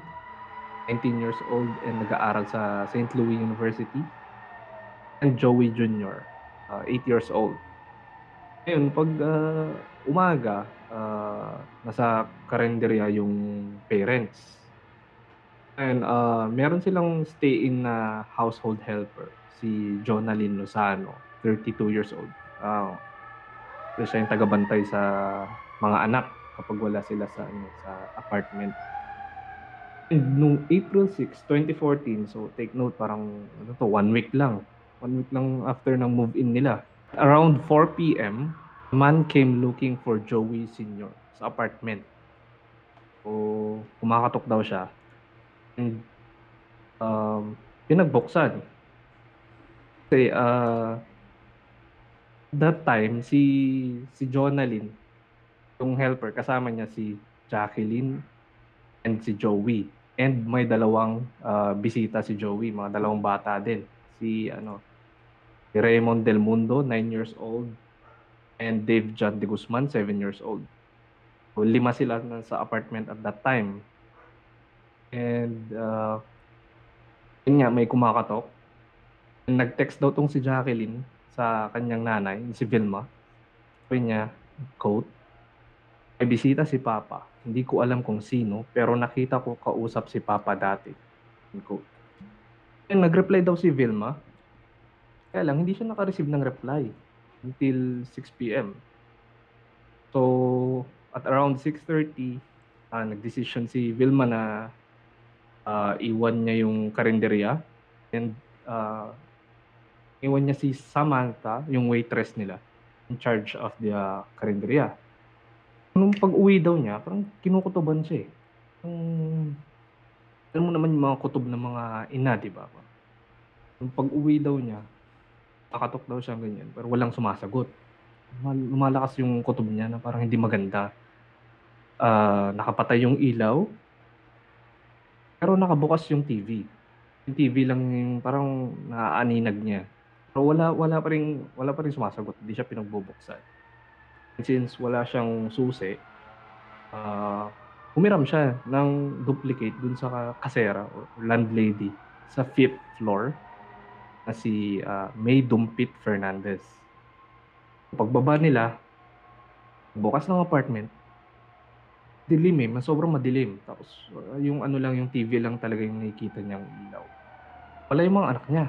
19 years old and nag-aaral sa St. Louis University. And Joey Jr., 8 years old. Ngayon, pag ah, umaga, ah, nasa karinderya yung parents. And uh, meron silang stay-in na household helper, si Jonalyn Lozano, 32 years old. Uh, siya yung tagabantay sa mga anak kapag wala sila sa ano, sa apartment. And nung April 6, 2014, so take note, parang ano to, one week lang. One week lang after ng move-in nila. Around 4 p.m., a man came looking for Joey Sr. sa apartment. So, kumakatok daw siya. And um, pinagbuksan. Kasi uh, that time, si si Jonalyn, yung helper, kasama niya si Jacqueline and si Joey. And may dalawang uh, bisita si Joey, mga dalawang bata din. Si ano, si Raymond Del Mundo, 9 years old, and Dave John de Guzman, 7 years old. So, lima sila na sa apartment at that time. And uh, Yun nga, may kumakatok. Nag-text daw tong si Jacqueline sa kanyang nanay, si Vilma. Sabi niya, quote, may bisita si Papa. Hindi ko alam kung sino, pero nakita ko kausap si Papa dati. Quote. And nag-reply daw si Vilma. Kaya lang, hindi siya naka-receive ng reply until 6 p.m. So, at around 6.30, ah, nag-decision si Vilma na ah, iwan niya yung karinderya and ah, iwan niya si Samantha, yung waitress nila, in charge of the ah, karinderya. Nung pag-uwi daw niya, parang kinukutuban siya eh. Yung, alam mo naman yung mga kutob ng mga ina, di ba? Nung pag-uwi daw niya, nakatok daw siya ganyan, pero walang sumasagot. Lumal- Lumalakas yung kutob niya na parang hindi maganda. Ah, nakapatay yung ilaw, pero nakabukas yung TV. Yung TV lang yung parang naaaninag niya. Pero wala wala pa rin wala pa rin sumasagot, hindi siya pinagbubuksan. And since wala siyang susi, ah humiram siya ng duplicate dun sa ka- kasera or landlady sa fifth floor na si ah, May Dumpit Fernandez. Pagbaba nila, bukas ng apartment, dilim eh, sobrang madilim. Tapos uh, yung ano lang, yung TV lang talaga yung nakikita niyang ilaw. Wala yung mga anak niya.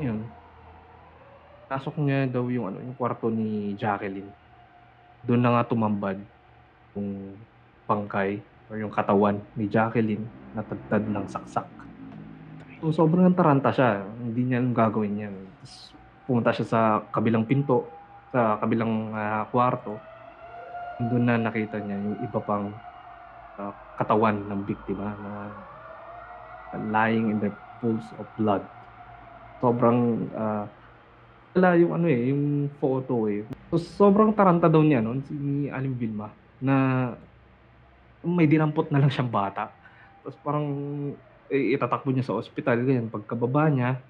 Ayun. Pasok niya daw yung ano, yung kwarto ni Jacqueline. Doon na nga tumambad yung pangkay or yung katawan ni Jacqueline na tagtad ng saksak. So sobrang taranta siya. Hindi niya alam gagawin niya. Tapos pumunta siya sa kabilang pinto, sa kabilang ah, kwarto doon na nakita niya yung iba pang ah, katawan ng biktima na lying in the pools of blood. Sobrang ah, wala yung ano eh, yung photo eh. So, sobrang taranta daw niya noon si Aling Vilma na may dinampot na lang siyang bata. Tapos parang itatakbo niya sa ospital ganyan pagkababa niya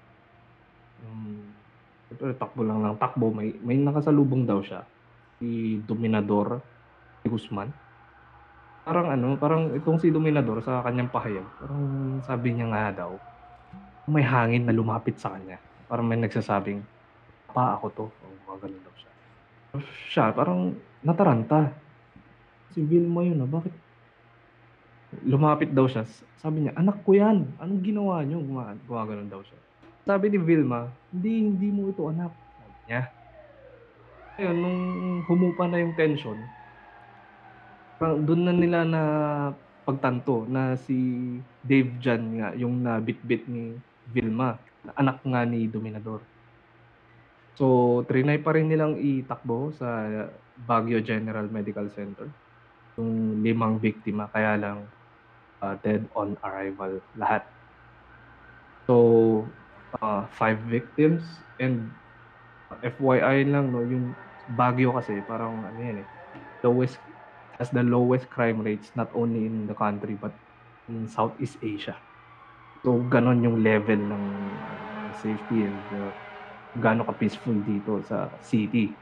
um, siyempre, takbo lang ng takbo may may nakasalubong daw siya si Dominador Guzman. Parang ano, parang itong si Dominador sa kanyang pahayag, parang sabi niya nga daw, may hangin na lumapit sa kanya. Parang may nagsasabing, pa ako to. O mga ganun daw siya. Siya, parang nataranta. Si Vilma yun ah, bakit? Lumapit daw siya. Sabi niya, anak ko yan. Anong ginawa niyo? Guma- Gumaganon daw siya. Sabi ni Vilma, hindi, hindi mo ito anak. Sabi niya. Ayun, nung humupa na yung tension, doon na nila na pagtanto na si Dave Jan nga yung nabitbit ni Vilma, na anak nga ni Dominador. So, trinay pa rin nilang itakbo sa Baguio General Medical Center. Yung limang biktima, kaya lang uh, dead on arrival lahat. So, uh, five victims and FYI lang no, yung Baguio kasi parang ano yan eh, lowest has the lowest crime rates not only in the country but in Southeast Asia. So ganon yung level ng uh, safety and uh, gaano ka peaceful dito sa city.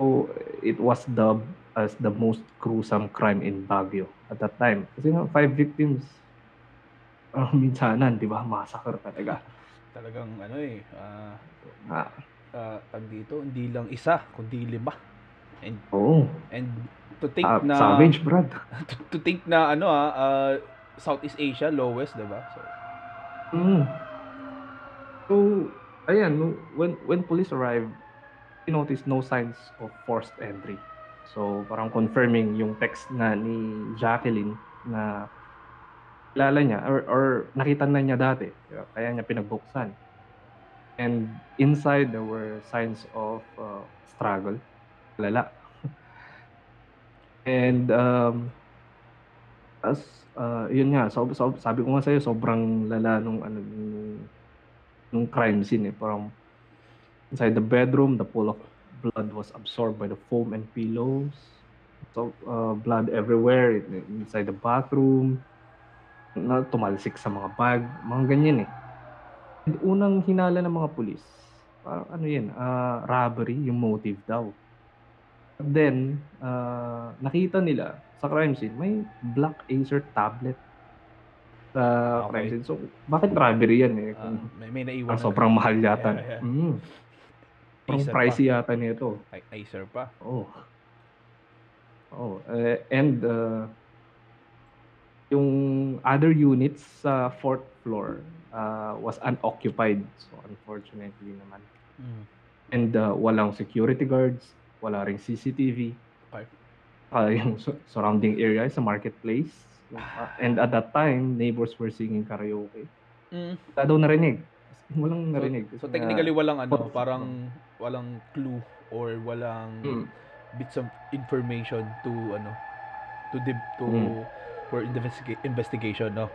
So it was dubbed as the most gruesome crime in Baguio at that time. Kasi nga five victims uh, minsanan, di ba? Massacre talaga. Talagang ano eh, ah Ah, ah, tag dito, hindi lang isa, kundi lima. And oo. and to think Ah, na savage, Brad. (laughs) to, to think na ano ah, ah, Southeast Asia lowest, 'di ba? So Mm. So, ayan, when when police arrived, they noticed no signs of forced entry. So, parang confirming yung text na ni Jacqueline na kilala niya or, or nakita na niya dati. Kaya niya pinagbuksan. And inside, there were signs of uh, struggle. Lala. (laughs) And um, as uh, yun nga, so, so, sabi ko nga sa'yo, sobrang lala nung, ano, nung, nung crime scene eh. Parang inside the bedroom, the pool of blood was absorbed by the foam and pillows. So, uh, blood everywhere in- inside the bathroom. Na tumalsik sa mga bag, mga ganyan eh. And unang hinala ng mga pulis, parang ano yan, ah, robbery, yung motive daw. But then, ah, nakita nila sa crime scene, may black Acer tablet. sa Okay. crime scene. So, bakit robbery yan eh? Kung may, may naiwan ang sobrang mahal yata. Yeah, yeah. Mm. Parang pricey yata nito. pa. Ay, Acer pa. Oh. Oh, eh, and uh, yung other units sa fourth floor uh, was unoccupied. So unfortunately naman. Mm. And uh, walang security guards, wala ring CCTV. Okay. Uh, yung su- surrounding area is a marketplace. Uh, (sighs) and at that time, neighbors were singing karaoke. Mm. Wala daw narinig. Walang narinig. So, so technically walang ano, parang walang clue or walang Mm. bits of information to ano to dib to Mm. for investiga- investigation, no?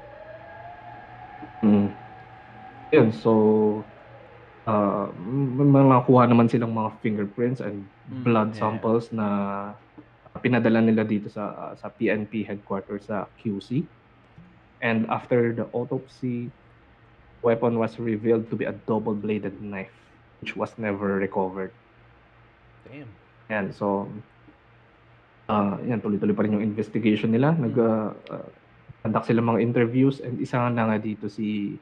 Mm. Yun, so uh, may mga nakuha naman silang mga fingerprints and Mm, blood yeah. samples na pinadala nila dito sa uh, sa PNP headquarters sa QC. And after the autopsy, weapon was revealed to be a double-bladed knife which was never recovered. Damn. Yan, so ah yan tuloy-tuloy pa rin yung investigation nila. Nag uh, uh, conduct sila mga interviews and isa nga na nga dito si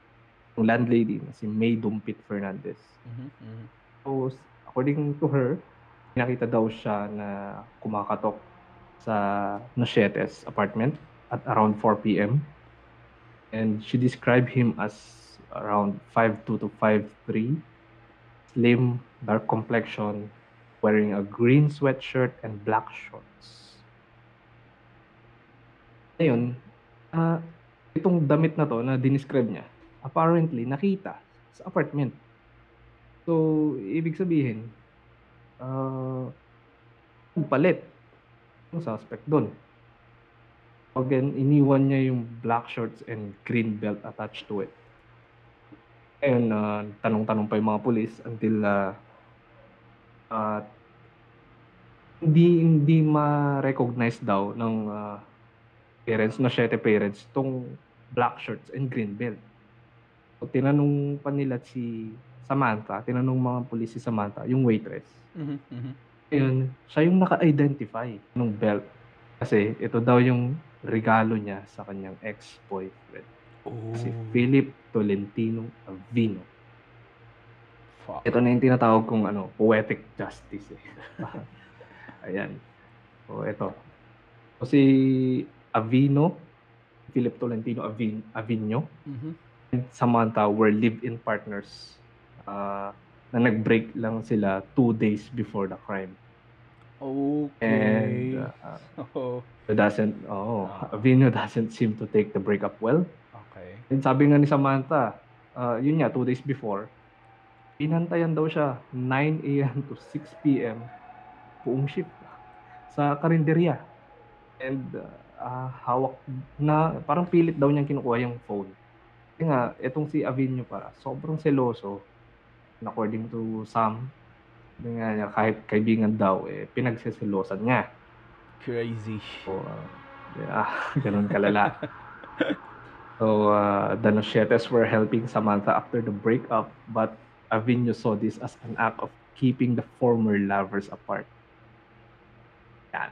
yung landlady na si May Dumpit Fernandez. Mhm. mhm. So, according to her, nakita daw siya na kumakatok sa Nochetes apartment at around 4 p.m. And she described him as around 5'2 to 5'3, slim, dark complexion, wearing a green sweatshirt and black shorts. Ngayon, ah, itong damit na to na dinescribe niya, apparently nakita sa apartment. So, ibig sabihin, ah, palit yung suspect doon. Again, iniwan niya yung black shorts and green belt attached to it. Ayun, ah, tanong-tanong pa yung mga pulis until ah, ah, hindi hindi ma-recognize daw ng ah, parents, na siyete parents, tong black shorts and green belt. So, tinanong pa nila si Samantha, tinanong mga pulis si Samantha, yung waitress. Mhm, mhm. Ayun, siya yung naka-identify ng belt. Kasi ito daw yung regalo niya sa kanyang ex-boyfriend. Si Oh, Philip Tolentino Avino. fuck. Ito na yung tinatawag kong ano, poetic justice eh. (laughs) Ayan. So, ito. So, si Avino, Philip Tolentino Avin, Avino, Mhm. and Samantha were live-in partners ah, na nag-break lang sila two days before the crime. Okay. And uh, (laughs) oh, doesn't, oh, Ah. Avino doesn't seem to take the breakup well. And sabi nga ni Samantha, ah, yun nga, two days before, pinantayan daw siya 9 a.m. to 6 p.m. buong shift sa karinderya. And ah, hawak na, parang pilit daw niyang kinukuha yung phone. Kasi nga, itong si Avino para, sobrang seloso. According to Sam, nga niya, kahit kaibigan daw, eh, pinagseselosan niya. Crazy. So, uh, yeah, (laughs) ganun kalala. (laughs) so, uh, the Nochetes were helping Samantha after the breakup, but Avino saw this as an act of keeping the former lovers apart. Yan.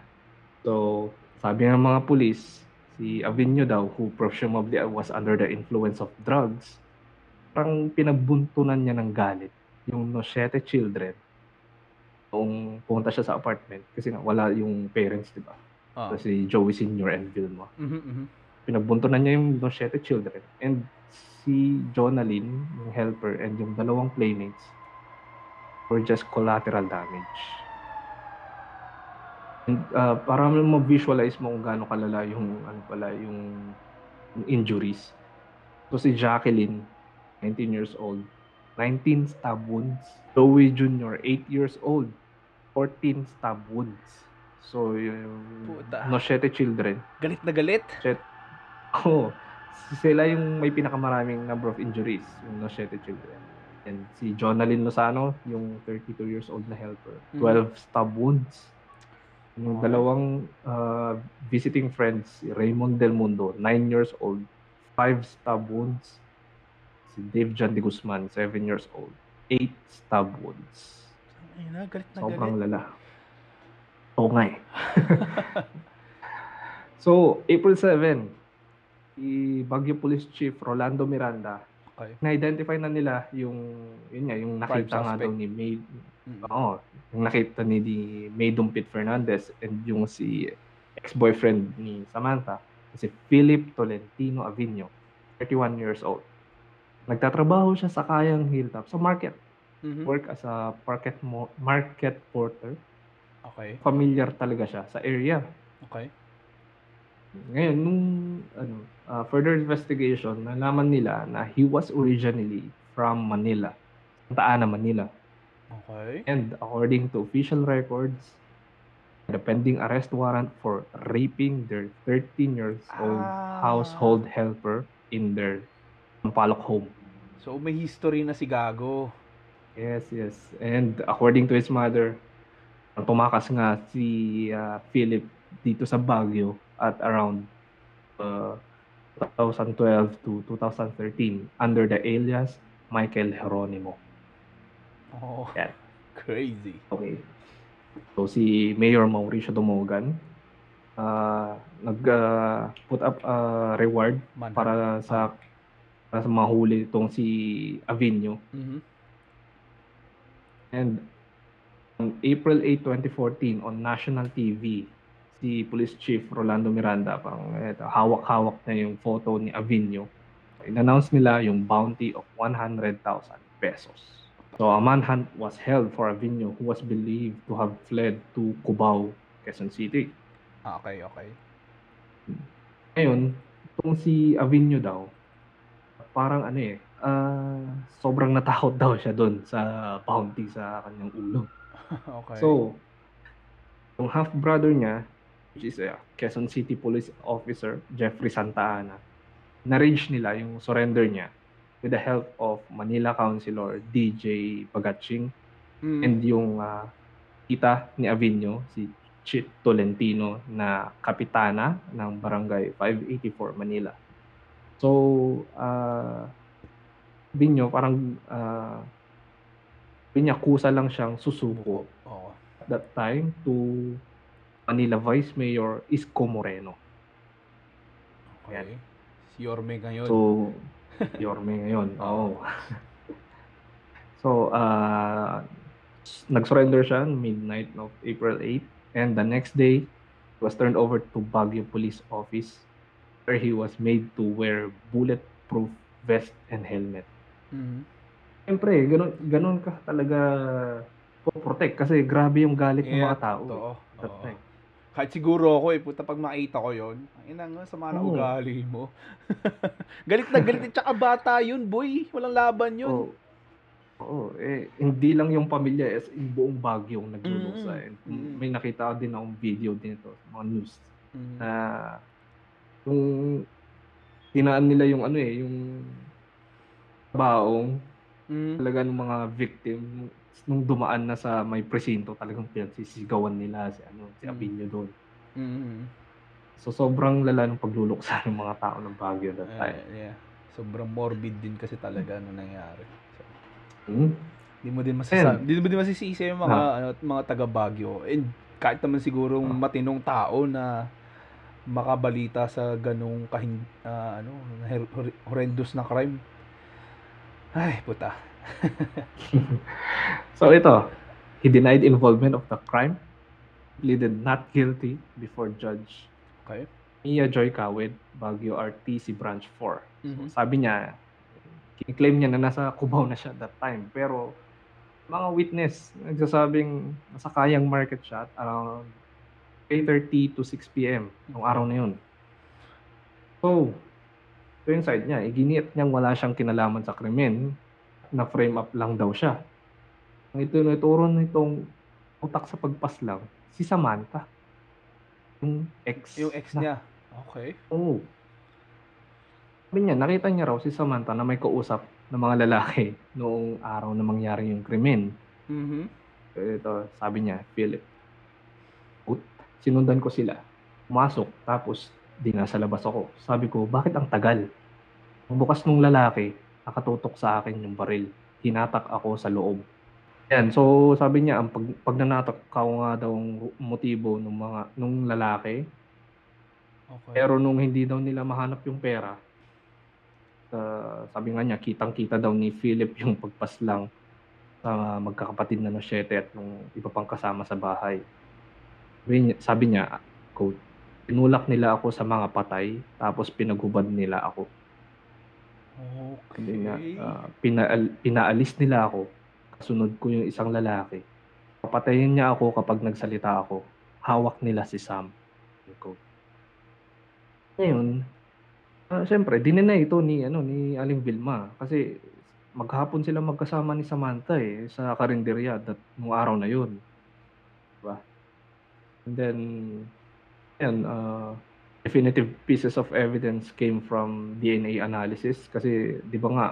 So, sabi ng mga pulis, si Avino daw, who presumably was under the influence of drugs, parang pinagbuntunan niya ng galit yung Nochete children nung pumunta siya sa apartment kasi nga wala yung parents, di ba? Ah. So, si Joey Sr. and Vilma. Mhm, mhm. Pinagbuntunan niya yung Nochete children. And si Jonalyn, yung helper, and yung dalawang playmates were just collateral damage. And uh, para mo visualize mo kung gaano kalala yung ano pala yung, yung injuries. So si Jacqueline, 19 years old, 19 stab wounds. Joey Jr., 8 years old, 14 stab wounds. So yung Puta. Nochete children, Galit na galit. Oo. sila yung may pinakamaraming number of injuries, yung Nochete children. And si Jonalyn Lozano, yung 32 years old na helper, 12 stab wounds. Yung dalawang uh, visiting friends, si Raymond Del Mundo, 9 years old, 5 stab wounds. Si Dave John de Guzman, 7 years old, 8 stab wounds. Na, galit na Sobrang galit. lala. Oo nga eh. (laughs) so, April 7, si Baguio Police Chief Rolando Miranda, Okay. na-identify na nila yung, yun nga, yung nakita nga daw ni May, Mm. oo, yung nakita ni, ni May Dumpit Fernandez and yung si ex-boyfriend ni Samantha, si Philip Tolentino Avino, 31 years old. Nagtatrabaho siya sa Kayang Hilltop sa market. Mhm. Work as a market mo- market porter. Okay. Familiar talaga siya sa area. Okay. Ngayon, nung ano, ah, further investigation, nalaman nila na he was originally from Manila, Santa Ana, Manila. Okay. And according to official records, the pending arrest warrant for raping their 13 years old Ah. household helper in their Sampaloc home. So may history na si Gago. Yes, yes. And according to his mother, tumakas nga si ah, Philip dito sa Baguio at around uh, 2012 to 2013 under the alias Michael Jeronimo. Oh. Yan. Crazy. Okay. So si Mayor Mauricio Dumogan uh, nag ah, put up a reward Manhunt. para sa para sa mahuli itong si Avino Mhm. And on April 8, 2014, on national TV, si Police Chief Rolando Miranda, parang eto, hawak-hawak na yung photo ni Avino. In-announce nila yung bounty of 100,000 pesos. So a manhunt was held for Avino who was believed to have fled to Cubao, Quezon City. Okay, okay. Ngayon, itong si Avino daw, parang ano eh, ah, sobrang natakot daw siya doon sa bounty sa kanyang ulo. (laughs) okay. So, yung half-brother niya, which is a Quezon City Police Officer, Jeffrey Santa Ana, na-range nila yung surrender niya with the help of Manila Councilor DJ Bagatching Mm. and yung ah, tita ni Avino, si Chit Tolentino na kapitana ng Barangay 584 Manila. So, uh, Binyo parang uh, pinyakusa lang siyang susuko Oo. at that time to Manila Vice Mayor Isko Moreno. Okay. Si Yorme ngayon. So, Yorme ngayon. (laughs) Oo. so, uh, nag-surrender siya midnight of April 8 and the next day he was turned over to Baguio Police Office where he was made to wear bulletproof vest and helmet. Mhm. Siyempre, ganun, ganun ka talaga protect kasi grabe yung galit ng mga tao. Totoo. That time. Kahit siguro ako eh, puta pag makita ko yon, ina nga, sama na Oo. ugali mo. (laughs) galit na galit, tsaka bata yun, boy. Walang laban yun. Oo. Oo, eh, hindi lang yung pamilya, eh, yung buong Baguio ang naglulusa. Mm, mm. May nakita ko din akong video din ito, mga news, Mhm. na yung tinaan nila yung ano eh, yung baong Mhm. talaga ng mga victim nung dumaan na sa may presinto talagang pinagsisigawan nila si ano si Mm. Abinyo doon. Mhm. So sobrang lala ng pagluluksa ng mga tao ng Baguio that time. Eh, yeah. Sobrang morbid din kasi talaga ano nangyari. So, Hmm? Di mo din masasa, And- di mo din masisisi yung mga ano, mga taga Baguio. And kahit naman sigurong Ah. matinong tao na makabalita sa ganung kahin ah, ano horrendous na crime. Ay, puta. (laughs) So ito, he denied involvement of the crime, pleaded not guilty before Judge Okay. Mia Joy Kawed, Baguio RTC Branch 4. Mhm. Sabi niya, claim niya na nasa Cubao na siya that time. Pero mga witness, nagsasabing nasa Kayang Market siya at around 8.30 to 6 p.m. nung araw na yun. So, ito yung side niya. Iginiit niyang wala siyang kinalaman sa krimen na frame up lang daw siya. Ang ito ituro nitong utak sa pagpaslang, si Samantha. Yung ex. Yung ex na- niya. Okay. Oo. Sabi niya, nakita niya raw si Samantha na may kausap ng mga lalaki (laughs) noong araw na mangyari yung krimen. Mhm. Ito, sabi niya, Philip. Ut, sinundan ko sila. Pumasok, tapos di nasa labas ako. Sabi ko, bakit ang tagal? Ang bukas nung lalaki, nakatutok sa akin yung baril. Hinatak ako sa loob. Yan, so sabi niya, ang pag, pag nanatak ka nga daw ang motibo ng mga nung lalaki, Okay. Pero nung hindi daw nila mahanap yung pera, uh, sabi nga niya, kitang-kita daw ni Philip (laughs) yung pagpaslang sa magkakapatid na Noshete at nung iba pang kasama sa bahay. Sabi niya, sabi niya quote, pinulak nila ako sa mga patay, tapos pinaghubad nila ako. Sabi niya, Okay. ah, pinaal- pinaalis nila ako, kasunod ko yung isang lalaki. Papatayin niya ako kapag nagsalita ako. Hawak nila si Sam. Quote. Ngayon, ah, syempre, dinenay ito ni, ano, ni Aling Vilma. Kasi maghapon sila magkasama ni Samantha eh, sa karinderya that, nung araw na yun. Diba? And then, yan, ah, definitive pieces of evidence came from DNA analysis kasi di ba nga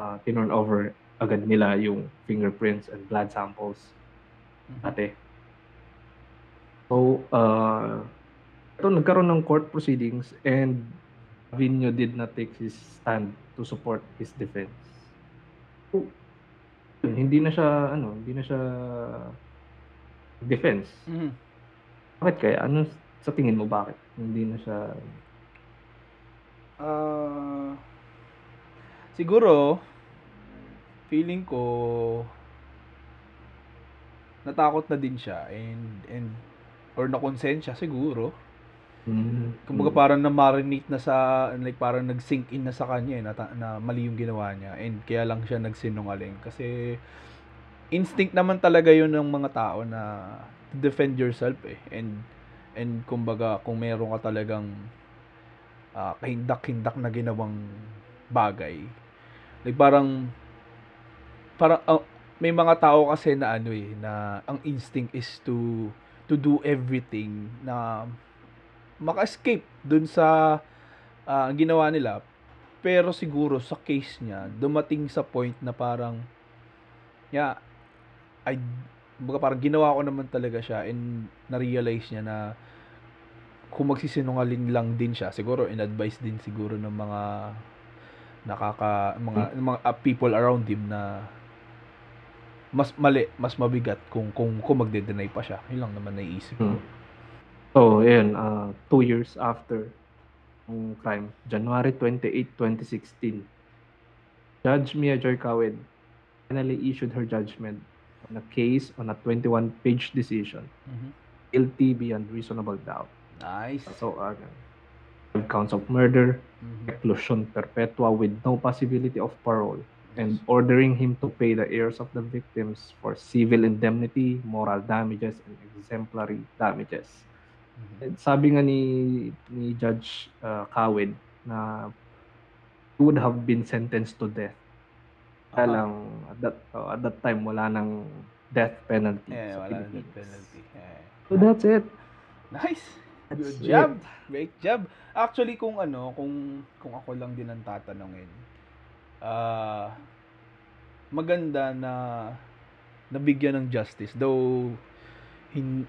uh, tinurn over agad nila yung fingerprints and blood samples Mhm. dati. So, uh, ito nagkaroon ng court proceedings and Vinyo did not take his stand to support his defense. So, yun, hindi na siya ano, hindi na siya defense. Mhm. Bakit kaya? Ano sa tingin mo bakit? Hindi na siya Ah, siguro, feeling ko, natakot na din siya and, and or nakonsensya siguro. mm, Kumbaga mm, parang na-marinate na sa, like parang nag-sink in na sa kanya eh, na, na mali yung ginawa niya. And kaya lang siya nagsinungaling. Kasi, instinct naman talaga yun ng mga tao na to defend yourself eh. And, and kumbaga, kung meron ka talagang ah, kahindak-hindak na ginawang bagay. Like parang, parang, ah, may mga tao kasi na ano eh, na ang instinct is to, to do everything na maka-escape dun sa ah, ginawa nila. Pero siguro sa case niya, dumating sa point na parang, yeah, I, baga parang ginawa ko naman talaga siya and na-realize niya na kung magsisinungaling lang din siya, siguro in-advise din siguro ng mga nakaka mga mga uh, people around him na mas mali, mas mabigat kung kung kung magde-deny pa siya. Yun lang naman naiisip ko. mm. So, ayun, uh, two years after ang crime, January 28, 2016, Judge Mia Joy Kawed finally issued her judgment on a case on a 21-page decision, Mhm. guilty beyond reasonable doubt. Nice. So, uh, five counts of murder, Mhm. reclusion perpetua with no possibility of parole, and ordering him to pay the heirs of the victims for civil indemnity, moral damages, and exemplary damages. Mhm. And sabi nga ni ni Judge uh, Kawed na he would have been sentenced to death. Kaya lang, at that, oh, at that time, wala nang death penalty Eh, sa wala Philippines. penalty. Eh. So that's it. Nice. That's Good it. job. Great job. Actually, kung ano, kung kung ako lang din ang tatanungin, ah maganda na nabigyan ng justice. Though, hin,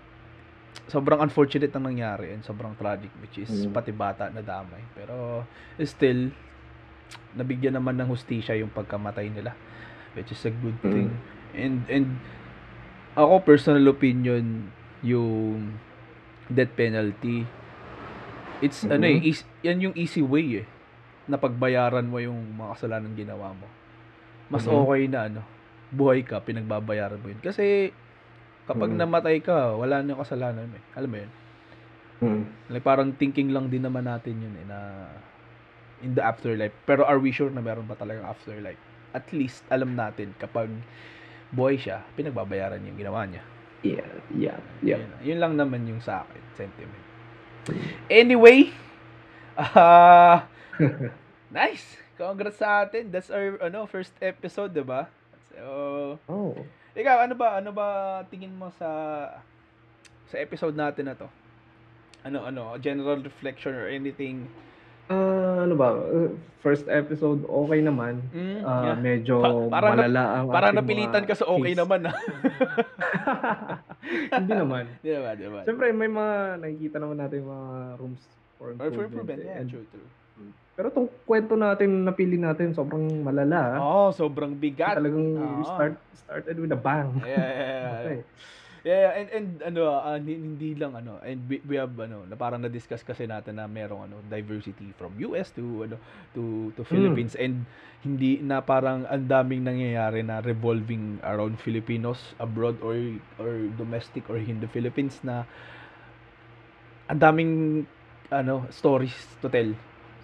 sobrang unfortunate ang nangyari and sobrang tragic which is Mm. pati bata na damay. Pero, still, nabigyan naman ng hustisya yung pagkamatay nila which is a good Mm. thing. And, and, ako personal opinion, yung death penalty, it's, ano eh, is, yan yung easy way eh, na pagbayaran mo yung mga kasalanan ginawa mo. Mas Mhm. okay na ano, buhay ka, pinagbabayaran mo yun. Kasi, kapag Mhm. namatay ka, wala na yung kasalanan mo eh. Alam mo yun? Mm. Like, parang thinking lang din naman natin yun eh, na in the afterlife. Pero are we sure na meron ba talagang afterlife? At least, alam natin, kapag buhay siya, pinagbabayaran niya yung ginawa niya. Yeah, yeah, yeah. Yun, yun lang naman yung sa akin, sentiment. Anyway, ah (laughs) nice. Congrats sa atin. That's our ano first episode, 'di ba? So, Oh. ikaw ano ba ano ba tingin mo sa sa episode natin na to? Ano ano, general reflection or anything? Ah, ano ba? uh, First episode, okay naman. Mm, Ah, yeah. medyo Pa- parang na- malala ang ating napilitan mga ka sa okay case. naman ah. (laughs) Hindi naman. Di ba, di ba? Siyempre, may mga nakikita naman natin yung mga rooms for Or for improvement. improvement, yeah, And- true, true. Pero itong kwento natin, napili natin, sobrang malala. ah. Oh, sobrang bigat. Talagang Oo. start started with a bang. Yeah, yeah, yeah, yeah. (laughs) Okay. Yeah, and and ano ah, hindi, lang ano and we, we have ano na parang na-discuss kasi natin na merong ano diversity from US to ano to to Philippines and hindi na parang ang daming nangyayari na revolving around Filipinos abroad or or domestic or in the Philippines na ang daming ano stories to tell.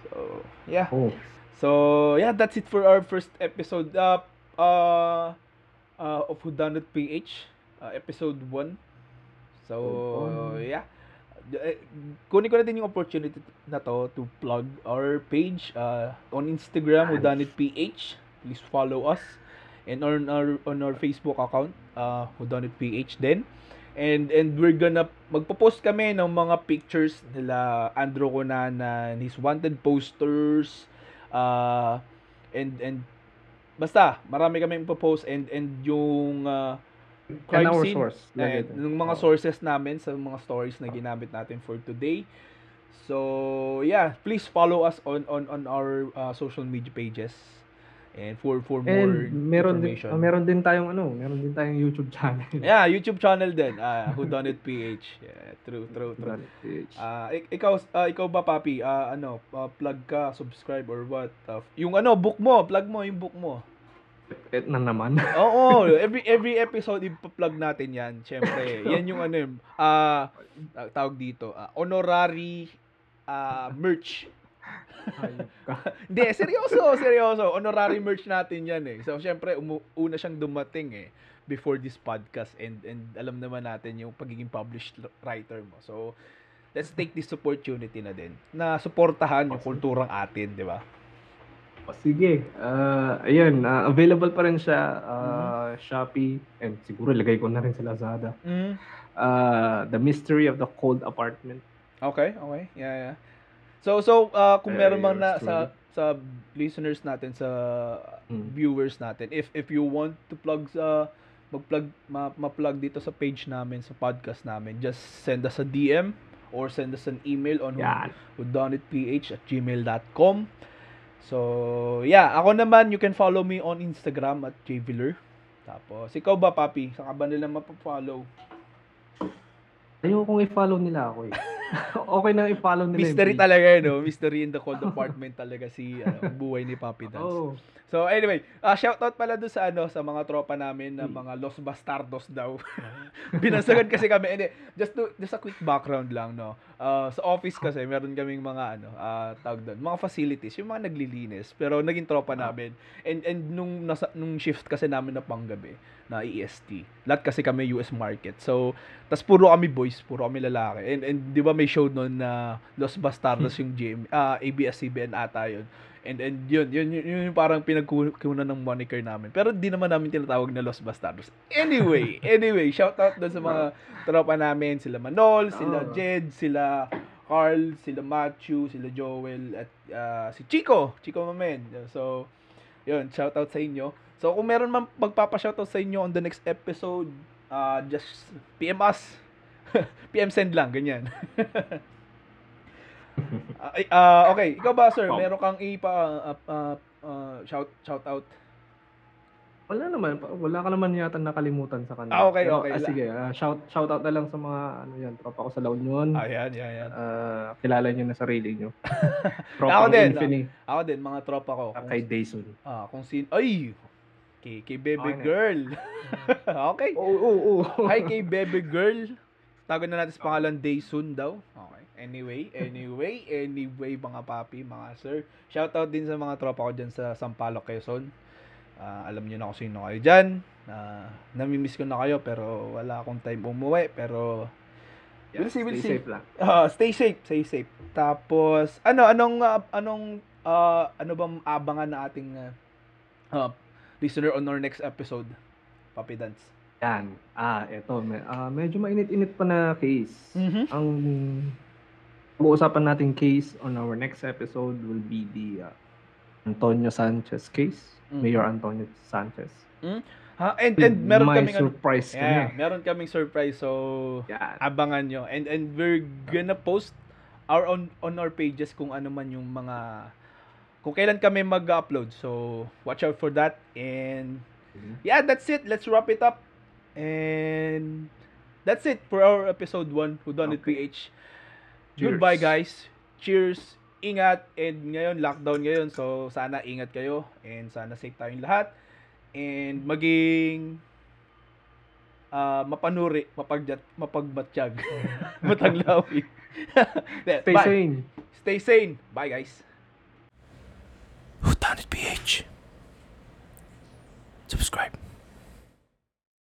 So, yeah. Oh. So, yeah, that's it for our first episode uh, uh, uh, of Whodunit PH, uh, episode 1. So, Episode yeah. Eh, Kunin ko na din yung opportunity na to to plug our page uh, on Instagram. Whodunit PH. Please follow us. And on our on our Facebook account, uh, Whodunit PH din. And and we're gonna magpo-post kami ng mga pictures nila Andrew Conana, his wanted posters, uh, and and basta marami kami ipo-post and and yung uh, And crime our scene source. eh, yung din. mga Oh. sources namin sa mga stories na ginamit natin for today. So, yeah, please follow us on on on our uh, social media pages. And for for more And meron din, information. ah, meron din tayong ano, meron din tayong YouTube channel. (laughs) Yeah, YouTube channel din. Uh, Who Done It PH. Yeah, true, true, true. Ah, ik- ikaw ah, ikaw ba papi? Ah, ano, ah, plug ka, subscribe or what? Ah, yung ano, book mo, plug mo yung book mo. Et na naman. (laughs) Oo, every every episode ipa-plug natin 'yan. Syempre, (laughs) 'yan yung ano, yung, ah ah, tawag dito, ah, honorary ah, merch. (laughs) Hindi, seryoso, seryoso. Honorary merch natin 'yan eh. So syempre, umu- una siyang dumating eh before this podcast and and alam naman natin yung pagiging published writer mo. So let's take this opportunity na din na suportahan yung kulturang atin, di ba? O, sige. Ah, ayun, ah, available pa rin siya ah, Mm-hmm. Shopee and siguro lagay ko na rin sa Lazada. Mm. Ah, The Mystery of the Cold Apartment. Okay, okay. Yeah, yeah. So so uh, kung meron man na sa sa listeners natin sa Mm. viewers natin if if you want to plug sa mag-plug ma, ma-plug dito sa page namin sa podcast namin just send us a DM or send us an email on Yan. whodonitph at gmail.com so yeah ako naman you can follow me on Instagram at jviller tapos ikaw ba papi? Saan ka ba nila mapafollow Ayoko kong i-follow nila ako eh. (laughs) okay na i-follow nila. mystery talaga yun no mystery in the cold apartment talaga si ano, (laughs) buhay ni Papi Dance Oh. So anyway, uh, shoutout pala doon sa ano sa mga tropa namin na Hmm. mga Los Bastardos daw. (laughs) Binasagan kasi kami. Hindi, just to just a quick background lang no. Uh, sa office kasi meron kaming mga ano, uh, tawag doon, mga facilities, yung mga naglilinis, pero naging tropa Ah. namin. And and nung nasa nung shift kasi namin na panggabi na EST. Lahat kasi kami US market. So, tas puro kami boys, puro kami lalaki. And and 'di ba may show noon na Los Bastardos (laughs) yung GM, ah ABS-CBN ata yun. And and yun, yun, yun, yun yung parang pinagkukunan ng moniker namin. Pero di naman namin tinatawag na Los Bastardos. Anyway, (laughs) anyway, shout out doon sa mga tropa namin, sila Manol, sila Oh. Jed, sila Carl, sila Matthew, sila Joel, at ah, si Chico, Chico Mamen. So, yun, shout out sa inyo. So, kung meron man magpapa-shoutout sa inyo on the next episode, ah just PM us. (laughs) PM send lang, ganyan. (laughs) Ah, ay, ah, okay, ikaw ba sir, meron kang ipa ah, ah, ah, shout shout out? Wala naman, wala ka naman yata nakalimutan sa kanila. Ah, okay, Pero, okay. ah, sige, ah, shout shout out na lang sa mga ano yan, tropa ko sa La Union. Ayan, yan, yan. Ah, kilala niyo na sarili niyo. (laughs) Ako tropa ko din, Infini, Ako din, mga tropa ko. ah, Kung, kay Dayson. ah, kung sin ay, kay, kay baby Okay girl. (laughs) okay. Oo, oo, oo. Hi kay baby girl. Tago na natin sa pangalan day soon daw. Okay. Anyway, anyway, (laughs) anyway mga papi, mga sir. Shoutout din sa mga tropa ko dyan sa Sampaloc, Quezon. Ah, alam niyo na kung sino kayo dyan. Ah, namimiss ko na kayo pero wala akong time umuwi. Pero Yeah, We'll see, we'll stay see. safe lang. Ah, stay safe, stay safe. Tapos ano anong ah, anong ah, ano bang abangan na ating ah, listener on our next episode? Papi Dance. Yan. Ah, eto. Me, ah, medyo mainit-init pa na case. Mhm. Ang pag-uusapan nating case on our next episode will be the ah, Antonio Sanchez case. Mhm. Mayor Antonio Sanchez. Ha, and and meron May kaming ano, surprise yeah, kami. meron kaming surprise so Yan. abangan nyo. And and we're gonna post our on on our pages kung ano man yung mga kung kailan kami mag-upload. So watch out for that and yeah, that's it. Let's wrap it up. And that's it for our episode 1 Who Done It Okay. PH. Cheers. Goodbye guys. Cheers. Ingat and ngayon lockdown ngayon so sana ingat kayo and sana safe tayong lahat and maging ah mapanuri, mapagjat, mapagbatsyag, (laughs) (laughs) matanglawi. (laughs) Stay Bye. sane. Stay sane. Bye guys. Sounded Subscribe.